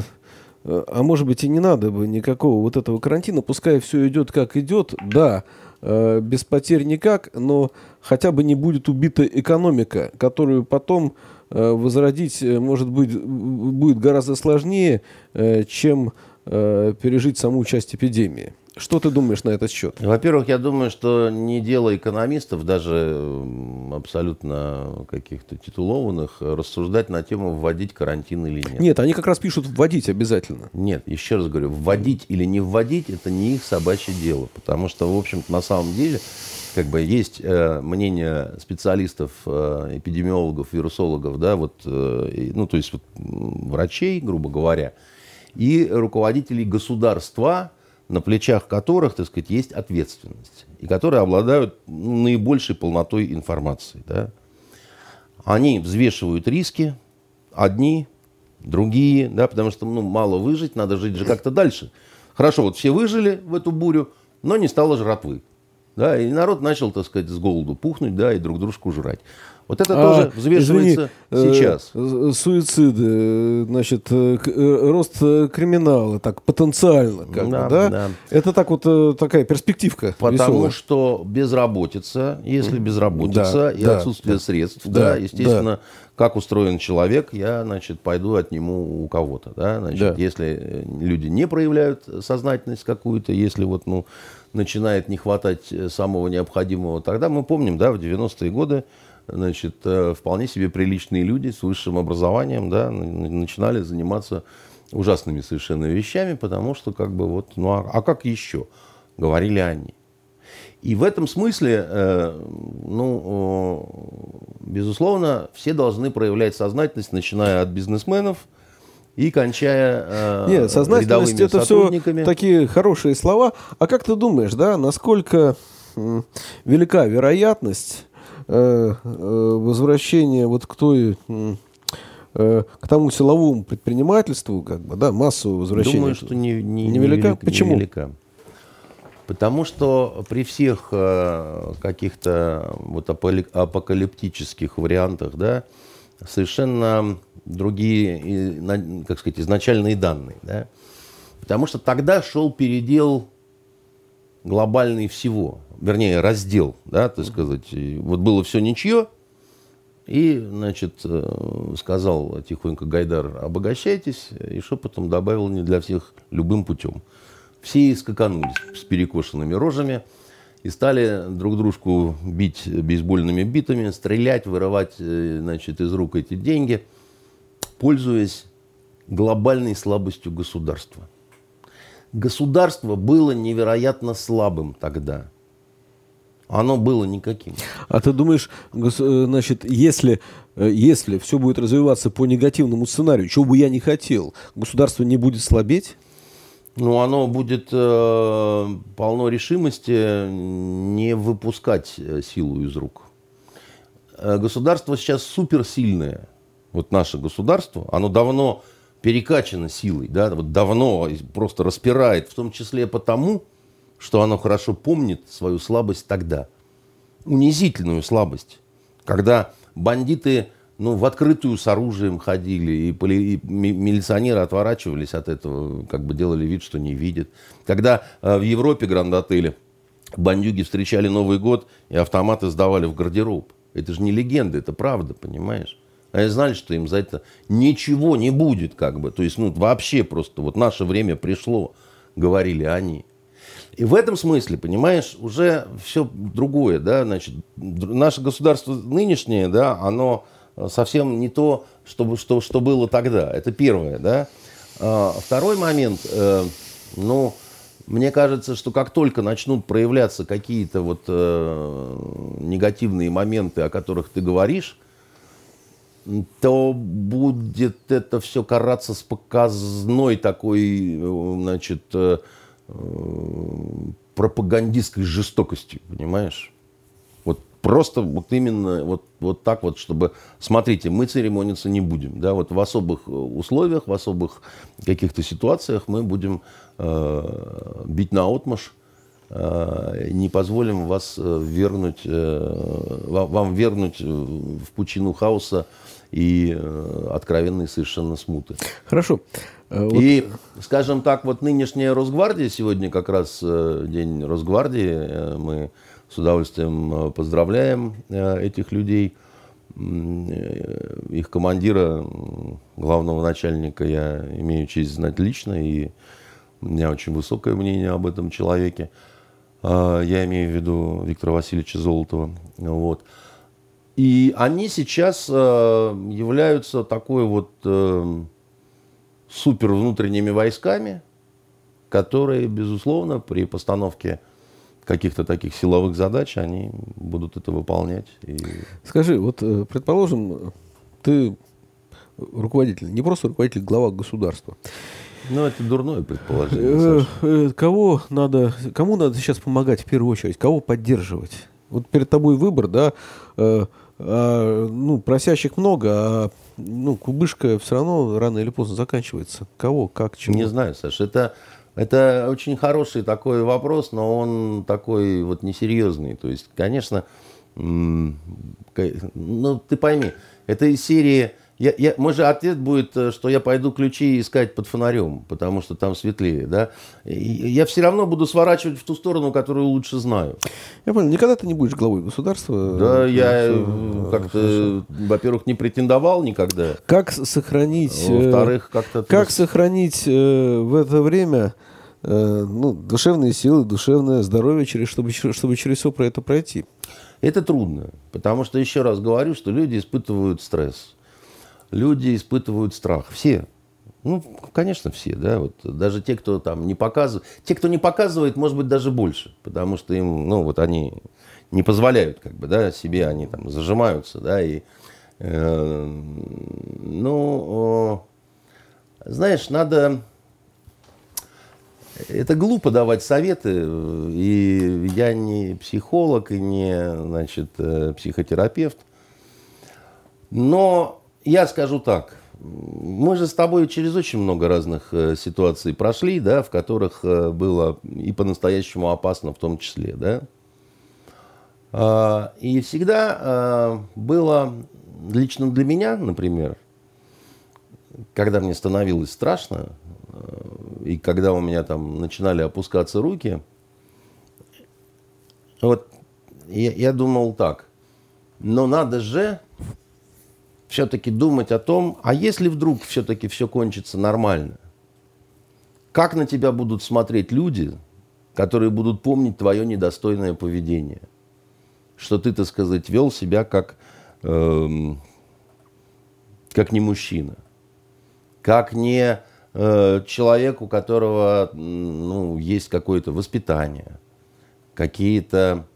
э, а может быть и не надо бы никакого вот этого карантина, пускай все идет как идет, да, э, без потерь никак, но хотя бы не будет убита экономика, которую потом э, возродить, э, может быть, будет гораздо сложнее, э, чем э, пережить саму часть эпидемии. Что ты думаешь на этот счет? Во-первых, я думаю, что не дело экономистов, даже абсолютно каких-то титулованных, рассуждать на тему вводить карантин или нет. Нет, они как раз пишут вводить обязательно. Нет, еще раз говорю, вводить или не вводить, это не их собачье дело. Потому что, в общем-то, на самом деле, как бы есть э, мнение специалистов, э, эпидемиологов, вирусологов, да, вот, э, ну, то есть вот, врачей, грубо говоря, и руководителей государства, на плечах которых, так сказать, есть ответственность, и которые обладают наибольшей полнотой информации. Да? Они взвешивают риски, одни, другие, да, потому что ну, мало выжить, надо жить же как-то дальше. Хорошо, вот все выжили в эту бурю, но не стало жратвы. Да, и народ начал, так сказать, с голоду пухнуть, да, и друг дружку жрать. Вот это а, тоже взвешивается извини, сейчас. Э, суициды, значит, э, э, рост криминала, так, потенциально, как да, бы, да? да? Это так вот такая перспективка Потому веселая. что безработица, если безработица да, и да, отсутствие да, средств, да, да естественно, да. как устроен человек, я, значит, пойду отниму у кого-то, да, значит, да. если люди не проявляют сознательность какую-то, если вот, ну, начинает не хватать самого необходимого, тогда мы помним, да, в 90-е годы значит, э, вполне себе приличные люди с высшим образованием, да, начинали заниматься ужасными совершенно вещами, потому что как бы вот, ну а, а как еще, говорили они. И в этом смысле, э, ну, безусловно, все должны проявлять сознательность, начиная от бизнесменов и кончая э, Нет, сознательность это все такие хорошие слова. А как ты думаешь, да, насколько велика вероятность Э, э, возвращение вот к той э, к тому силовому предпринимательству, как бы, да, массового возвращения. Думаю, что не, не, невелика. Не Почему? Невелика. Потому что при всех каких-то вот апокалиптических вариантах, да, совершенно другие, как сказать, изначальные данные, да. Потому что тогда шел передел глобальный всего вернее, раздел, да, так сказать. И вот было все ничье, и, значит, э, сказал тихонько Гайдар, обогащайтесь, и шепотом добавил не для всех любым путем. Все скаканулись с перекошенными рожами и стали друг дружку бить бейсбольными битами, стрелять, вырывать, э, значит, из рук эти деньги, пользуясь глобальной слабостью государства. Государство было невероятно слабым тогда – оно было никаким. А ты думаешь, э, значит, если, э, если все будет развиваться по негативному сценарию, чего бы я не хотел, государство не будет слабеть? Ну, оно будет э, полно решимости не выпускать э, силу из рук. Государство сейчас суперсильное. Вот наше государство, оно давно перекачано силой, да, вот давно просто распирает, в том числе потому, что оно хорошо помнит свою слабость тогда. Унизительную слабость. Когда бандиты ну, в открытую с оружием ходили, и, поли, и милиционеры отворачивались от этого, как бы делали вид, что не видят. Когда э, в Европе Гранд-отеле бандюги встречали Новый год и автоматы сдавали в гардероб. Это же не легенда, это правда, понимаешь? Они знали, что им за это ничего не будет, как бы. То есть, ну, вообще просто вот наше время пришло, говорили они. И в этом смысле, понимаешь, уже все другое, да, значит, наше государство нынешнее, да, оно совсем не то, что, что, что было тогда. Это первое, да. А, второй момент, э, ну, Мне кажется, что как только начнут проявляться какие-то вот э, негативные моменты, о которых ты говоришь, то будет это все караться с показной такой, э, значит, э, э, пропагандистской жестокостью, понимаешь? Вот просто вот именно вот, вот так вот, чтобы, смотрите, мы церемониться не будем, да, вот в особых условиях, в особых каких-то ситуациях мы будем э, бить на отмаш, э, не позволим вас вернуть, э, вам вернуть в пучину хаоса и э, откровенной совершенно смуты. Хорошо. Э, и, скажем так, вот нынешняя Росгвардия, сегодня как раз э, день Росгвардии, мы с удовольствием поздравляем этих людей. Их командира, главного начальника я имею честь знать лично, и у меня очень высокое мнение об этом человеке. Я имею в виду Виктора Васильевича Золотова. Вот. И они сейчас э, являются такой вот э, супер внутренними войсками, которые, безусловно, при постановке каких-то таких силовых задач, они будут это выполнять. И... Скажи, вот э, предположим, ты руководитель, не просто руководитель, глава государства. Ну, это дурное предположение. Э, кого надо, кому надо сейчас помогать в первую очередь? Кого поддерживать? Вот перед тобой выбор, да, а, ну, просящих много, а ну, кубышка все равно рано или поздно заканчивается. Кого, как, чего? Не знаю, Саша. Это, это очень хороший такой вопрос, но он такой вот несерьезный. То есть, конечно, ну, ты пойми, это из серии я, я, мой же ответ будет, э, что я пойду ключи искать под фонарем, потому что там светлее, да. И я все равно буду сворачивать в ту сторону, которую лучше знаю. Я понял, никогда ты не будешь главой государства. Да, я э, как-то, во-первых, не претендовал никогда. Как сохранить... Э, во-вторых, как-то... Как сохранить в это время ну, душевные силы, душевное здоровье, через, чтобы, чтобы через все про это пройти? Это трудно, потому что, еще раз говорю, что люди испытывают стресс люди испытывают страх. Все. Ну, конечно, все, да, вот даже те, кто там не показывает, те, кто не показывает, может быть, даже больше, потому что им, ну, вот они не позволяют, как бы, да, себе, они там зажимаются, да, и, э, ну, э, знаешь, надо, это глупо давать советы, и я не психолог, и не, значит, э, психотерапевт, но я скажу так. Мы же с тобой через очень много разных э, ситуаций прошли, да, в которых э, было и по-настоящему опасно в том числе, да. А, и всегда а, было, лично для меня, например, когда мне становилось страшно, э, и когда у меня там начинали опускаться руки, вот я, я думал так, но надо же все-таки думать о том, а если вдруг все-таки все кончится нормально, как на тебя будут смотреть люди, которые будут помнить твое недостойное поведение? Что ты, так сказать, вел себя как, э, как не мужчина, как не э, человек, у которого ну, есть какое-то воспитание, какие-то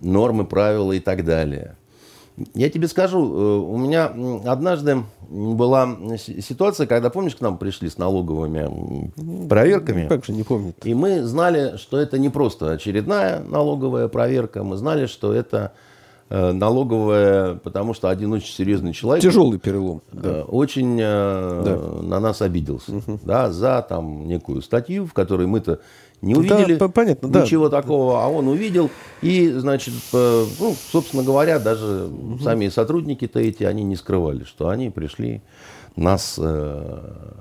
нормы, правила и так далее – я тебе скажу, э, у меня однажды была ситуация, когда, помнишь, к нам пришли с налоговыми проверками? Как же не помню. И мы знали, что это не просто очередная налоговая проверка, мы знали, что это э, налоговая, потому что один очень серьезный человек. Тяжелый перелом. Э, да. Очень да. на нас обиделся. Угу. Да, за там некую статью, в которой мы-то не увидели да, понятно, ничего да. такого, а он увидел. И, значит, ну, собственно говоря, даже угу. сами сотрудники-то эти, они не скрывали, что они пришли нас... Э...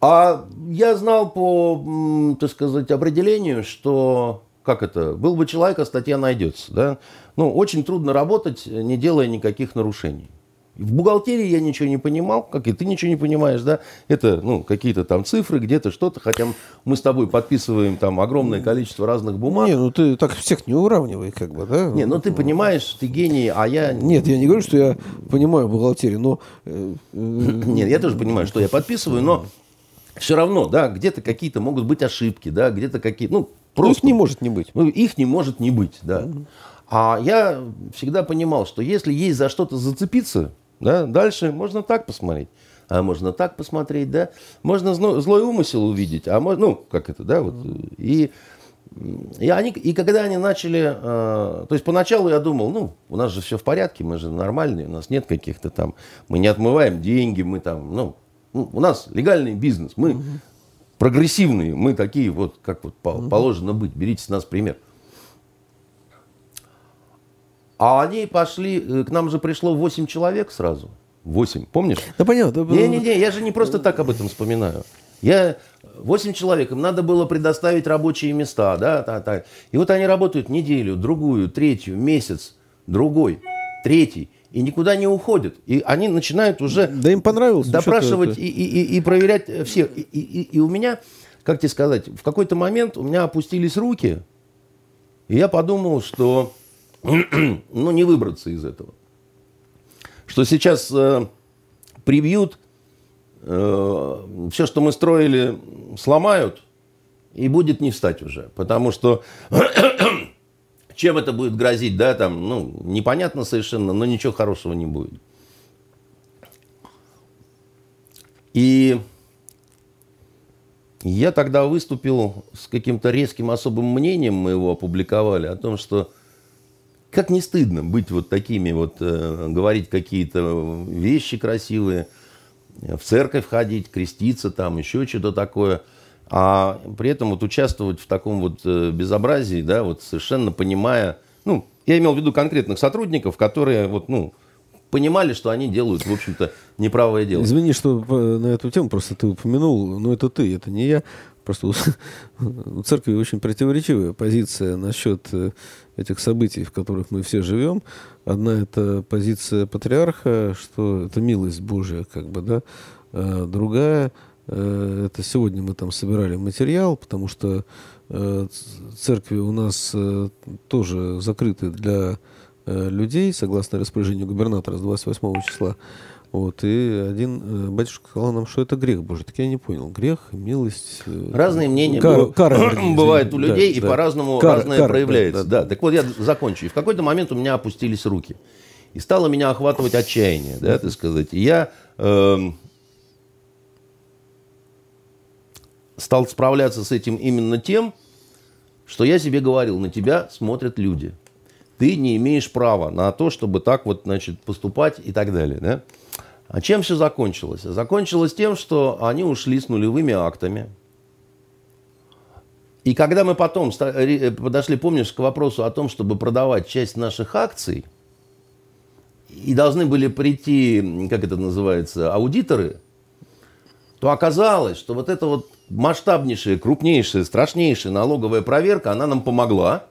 А я знал по, так сказать, определению, что, как это, был бы человек, а статья найдется, да? Ну, очень трудно работать, не делая никаких нарушений. В бухгалтерии я ничего не понимал, как и ты ничего не понимаешь, да? Это, ну, какие-то там цифры, где-то что-то, хотя мы с тобой подписываем там огромное количество разных бумаг. Не, ну ты так всех не уравнивай, как бы, да? Не, ну ты понимаешь, ты гений, а я... Нет, я не говорю, что я понимаю бухгалтерию, но... Э, Нет, я тоже понимаю, что я подписываю, но все равно, да, где-то какие-то могут быть ошибки, да, где-то какие-то, ну, просто... Ну, их не может не быть. Ну, их не может не быть, да. А я всегда понимал, что если есть за что-то зацепиться, да, дальше можно так посмотреть, а можно так посмотреть, да, можно злой умысел увидеть, а можно, ну, как это, да, вот, и и, они, и когда они начали, э, то есть поначалу я думал, ну, у нас же все в порядке, мы же нормальные, у нас нет каких-то там, мы не отмываем деньги, мы там, ну, ну у нас легальный бизнес, мы угу. прогрессивные, мы такие вот, как вот угу. положено быть, берите с нас пример. А они пошли, э, к нам же пришло 8 человек сразу. 8, помнишь? Да понятно. Не-не-не, я же не просто так об этом вспоминаю. Я 8 человек, им надо было предоставить рабочие места, да, так, так. И вот они работают неделю, другую, третью, месяц, другой, третий, и никуда не уходят. И они начинают уже да им понравилось, допрашивать и, и, и, и проверять все. И, и, и у меня, как тебе сказать, в какой-то момент у меня опустились руки, и я подумал, что *clears throat* ну, не выбраться из этого. Что сейчас э, прибьют э, все, что мы строили, сломают, и будет не встать уже. Потому что *clears throat* чем это будет грозить, да, там, ну, непонятно совершенно, но ничего хорошего не будет. И я тогда выступил с каким-то резким особым мнением, мы его опубликовали, о том, что как не стыдно быть вот такими вот, э, говорить какие-то вещи красивые – в церковь ходить, креститься там, еще что-то такое. А при этом вот участвовать в таком вот э, безобразии, да, вот совершенно понимая, ну, я имел в виду конкретных сотрудников, которые вот, ну, понимали, что они делают, в общем-то, неправое дело. Извини, что на эту тему просто ты упомянул, но это ты, это не я. Просто у, *laughs* у церкви очень противоречивая позиция насчет э, этих событий, в которых мы все живем. Одна это позиция патриарха, что это милость Божья, как бы, да. А другая э, это сегодня мы там собирали материал, потому что э, церкви у нас тоже закрыты для людей, согласно распоряжению губернатора с 28 числа. Вот, и один э, батюшка сказал нам, что это грех Божий. Так я не понял. Грех, милость... Э, Разные мнения кара, кара, бывают *coughs* у людей, да, и да. по-разному кара, разное кара, проявляется. Да, да. да, так вот я закончу. И в какой-то момент у меня опустились руки. И стало меня охватывать отчаяние, да, так сказать. И я э, стал справляться с этим именно тем, что я себе говорил, на тебя смотрят люди. Ты не имеешь права на то, чтобы так вот, значит, поступать и так далее, да. А чем все закончилось? Закончилось тем, что они ушли с нулевыми актами. И когда мы потом подошли, помнишь, к вопросу о том, чтобы продавать часть наших акций, и должны были прийти, как это называется, аудиторы, то оказалось, что вот эта вот масштабнейшая, крупнейшая, страшнейшая налоговая проверка, она нам помогла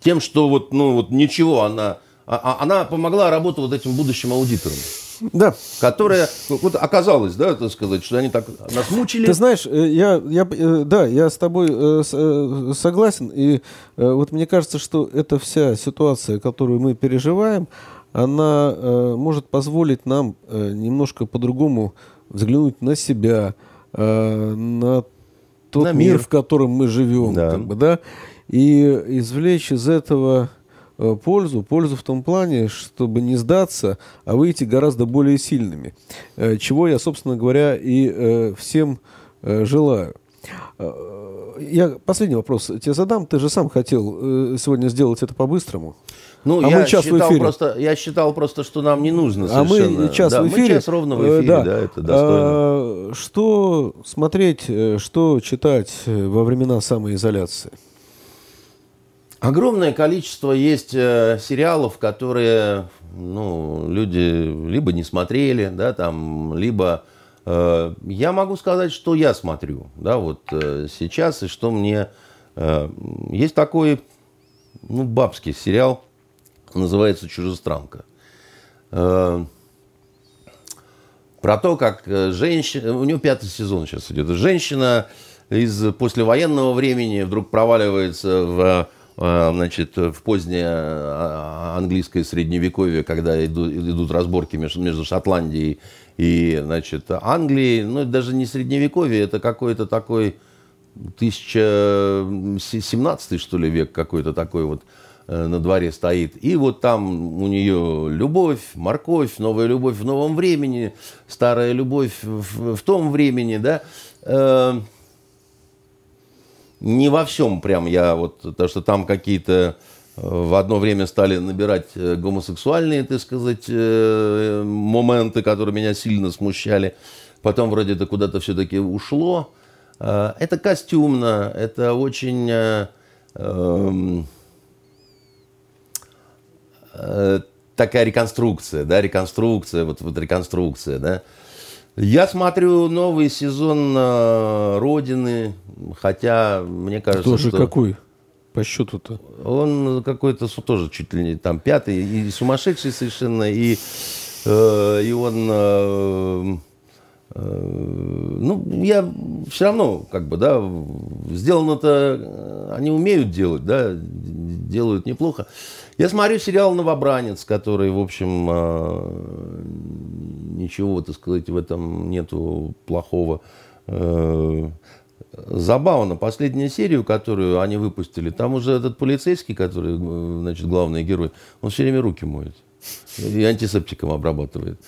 тем, что вот, ну, вот ничего, она, а, а, она помогла работу вот этим будущим аудиторам. Да. Которая, вот оказалось, да, так сказать, что они так нас мучили. Ты знаешь, э, я, я, э, да, я с тобой э, согласен. И вот мне кажется, что эта вся ситуация, которую мы переживаем, она может позволить нам немножко по-другому взглянуть на себя, на тот на мир. мир, в котором мы живем, да. как бы, да, и извлечь из этого пользу. Пользу в том плане, чтобы не сдаться, а выйти гораздо более сильными. Э, чего я, собственно говоря, и э, всем желаю. Я последний вопрос тебе задам. Ты же сам хотел сегодня сделать это по-быстрому. Ну, а я, мы час считал в эфире. Просто, я считал просто, что нам не нужно совершенно. А мы час да, в эфире. Мы час ровно в эфире, да, да это достойно. А, что смотреть, что читать во времена самоизоляции? Огромное количество есть э, сериалов, которые ну, люди либо не смотрели, да, там, либо э, я могу сказать, что я смотрю, да, вот э, сейчас, и что мне... Э, есть такой, ну, бабский сериал, называется «Чужестранка». Э, про то, как э, женщина... У нее пятый сезон сейчас идет. Женщина из послевоенного времени вдруг проваливается в значит, в позднее английское средневековье, когда идут, разборки между, Шотландией и, значит, Англией, ну, даже не средневековье, это какой-то такой 1017 что ли, век какой-то такой вот на дворе стоит. И вот там у нее любовь, морковь, новая любовь в новом времени, старая любовь в, в том времени, да не во всем прям я вот, то, что там какие-то э, в одно время стали набирать э, гомосексуальные, так сказать, э, моменты, которые меня сильно смущали. Потом вроде это куда-то все-таки ушло. Это костюмно, это очень эм, такая реконструкция, да, реконструкция, вот, вот реконструкция, да. Я смотрю новый сезон э, Родины, хотя мне кажется, Тоже что... какой? По счету-то? Он какой-то тоже чуть ли не там пятый, и сумасшедший совершенно, и, э, и он... Э, э, ну, я все равно, как бы, да, сделано-то они умеют делать, да, делают неплохо. Я смотрю сериал «Новобранец», который, в общем, э, ничего, так сказать, в этом нету плохого. Э, забавно, последнюю серию, которую они выпустили, там уже этот полицейский, который, э, значит, главный герой, он все время руки моет и антисептиком обрабатывает.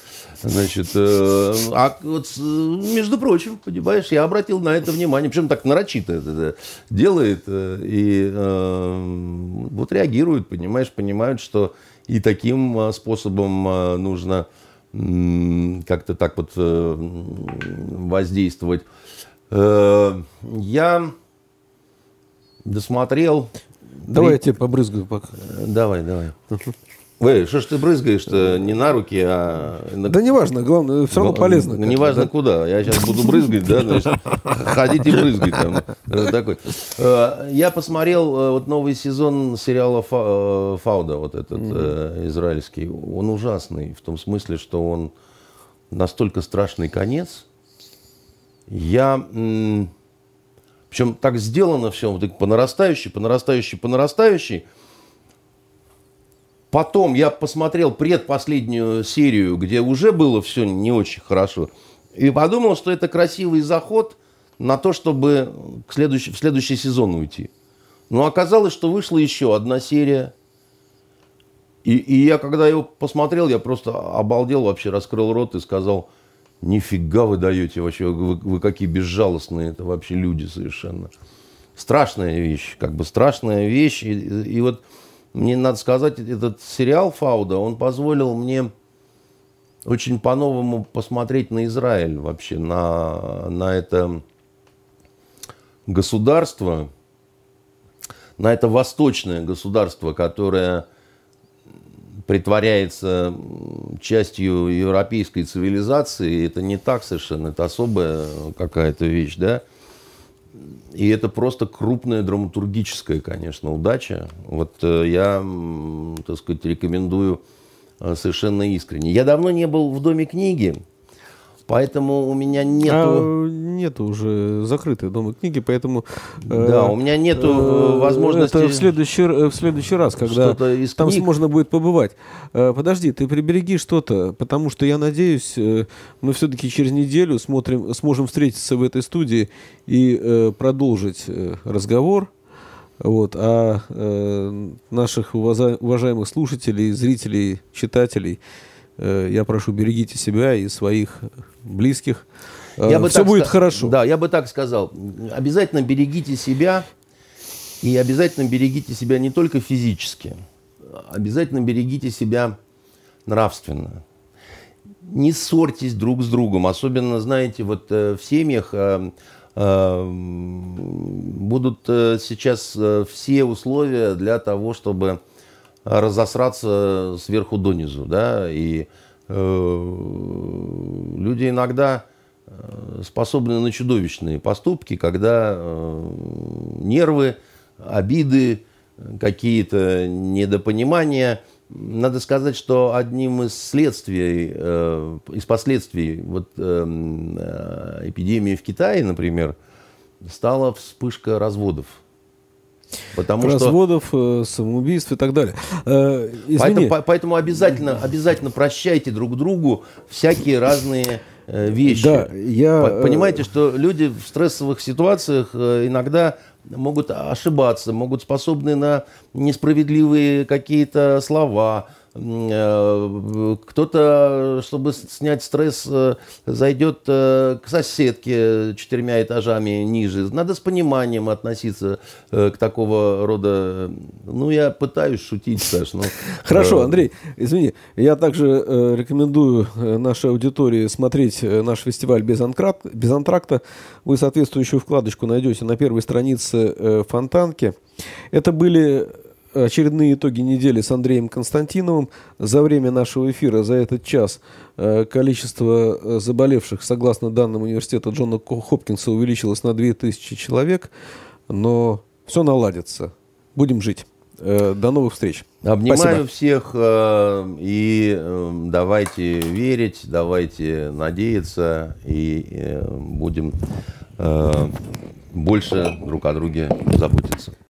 Значит, э, а вот, между прочим, понимаешь, я обратил на это внимание, причем так нарочито это делает, э, и э, вот реагируют, понимаешь, понимают, что и таким э, способом э, нужно э, как-то так вот э, воздействовать. Э, я досмотрел... Давай я тебе побрызгаю пока. Давай, давай. Вы, что ж ты брызгаешь-то не на руки, а... На... Да неважно, главное, все равно полезно. Ну, неважно да? куда. Я сейчас буду брызгать, да, значит, *laughs* ходите брызгать там. Такой. Э, я посмотрел э, вот новый сезон сериала э, Фауда, вот этот израильский. Он ужасный, в том смысле, что он настолько страшный конец. Я... Причем так сделано все, по нарастающей, по нарастающей, по нарастающей. Потом я посмотрел предпоследнюю серию, где уже было все не очень хорошо, и подумал, что это красивый заход на то, чтобы к следующий, в следующий сезон уйти. Но оказалось, что вышла еще одна серия. И, и я, когда его посмотрел, я просто обалдел, вообще раскрыл рот и сказал, нифига вы даете вообще, вы, вы какие безжалостные это вообще люди совершенно. Страшная вещь, как бы страшная вещь. И, и вот мне надо сказать, этот сериал Фауда, он позволил мне очень по-новому посмотреть на Израиль вообще, на, на это государство, на это восточное государство, которое притворяется частью европейской цивилизации. Это не так совершенно, это особая какая-то вещь, да. И это просто крупная драматургическая, конечно, удача. Вот э, я, так сказать, рекомендую э, совершенно искренне. Я давно не был в Доме книги, Поэтому у меня нету... А, нету уже закрытые дома книги, поэтому... Да, э, у меня нету э, возможности... Это в следующий, в следующий раз, когда из там книг... можно будет побывать. Э, подожди, ты прибереги что-то, потому что я надеюсь, э, мы все-таки через неделю смотрим, сможем встретиться в этой студии и э, продолжить э, разговор. Вот, а э, наших уважаемых слушателей, зрителей, читателей Э, я прошу, берегите себя и своих близких. Я бы Все будет хорошо. Да, я бы так сказал. Обязательно берегите себя. И обязательно берегите себя не только физически. Обязательно берегите себя нравственно. Не ссорьтесь друг с другом. Особенно, знаете, вот э, в семьях э, будут сейчас все условия для того, чтобы разосраться сверху донизу, да, и э, люди иногда э, способны на чудовищные поступки, когда э, нервы, обиды, какие-то недопонимания. Надо сказать, что одним из следствий, э, из последствий вот, э, э эпидемии в Китае, например, стала вспышка разводов Потому Разводов, что... самоубийств и так далее. Извини. Поэтому, поэтому обязательно, обязательно прощайте друг другу всякие разные вещи. Да, я... Понимаете, что люди в стрессовых ситуациях иногда могут ошибаться, могут способны на несправедливые какие-то слова, Э, кто-то, чтобы снять стресс, э, зайдет э, к соседке четырьмя этажами ниже. Надо с пониманием относиться к такого рода... Ну, я пытаюсь шутить, Саш. Но... *laughs* Хорошо, Андрей, извини. Я также рекомендую нашей аудитории смотреть наш фестиваль без, антракта. без антракта. Вы соответствующую вкладочку найдете на первой странице Фонтанки. Это были очередные итоги недели с Андреем Константиновым. За время нашего эфира, за этот час, э, количество э, заболевших, согласно данным университета Джона Хопкинса, увеличилось на 2000 человек. Но все наладится. Будем жить. Э, до новых встреч. Обнимаю Спасибо. всех и давайте верить, давайте надеяться и будем больше друг о друге заботиться.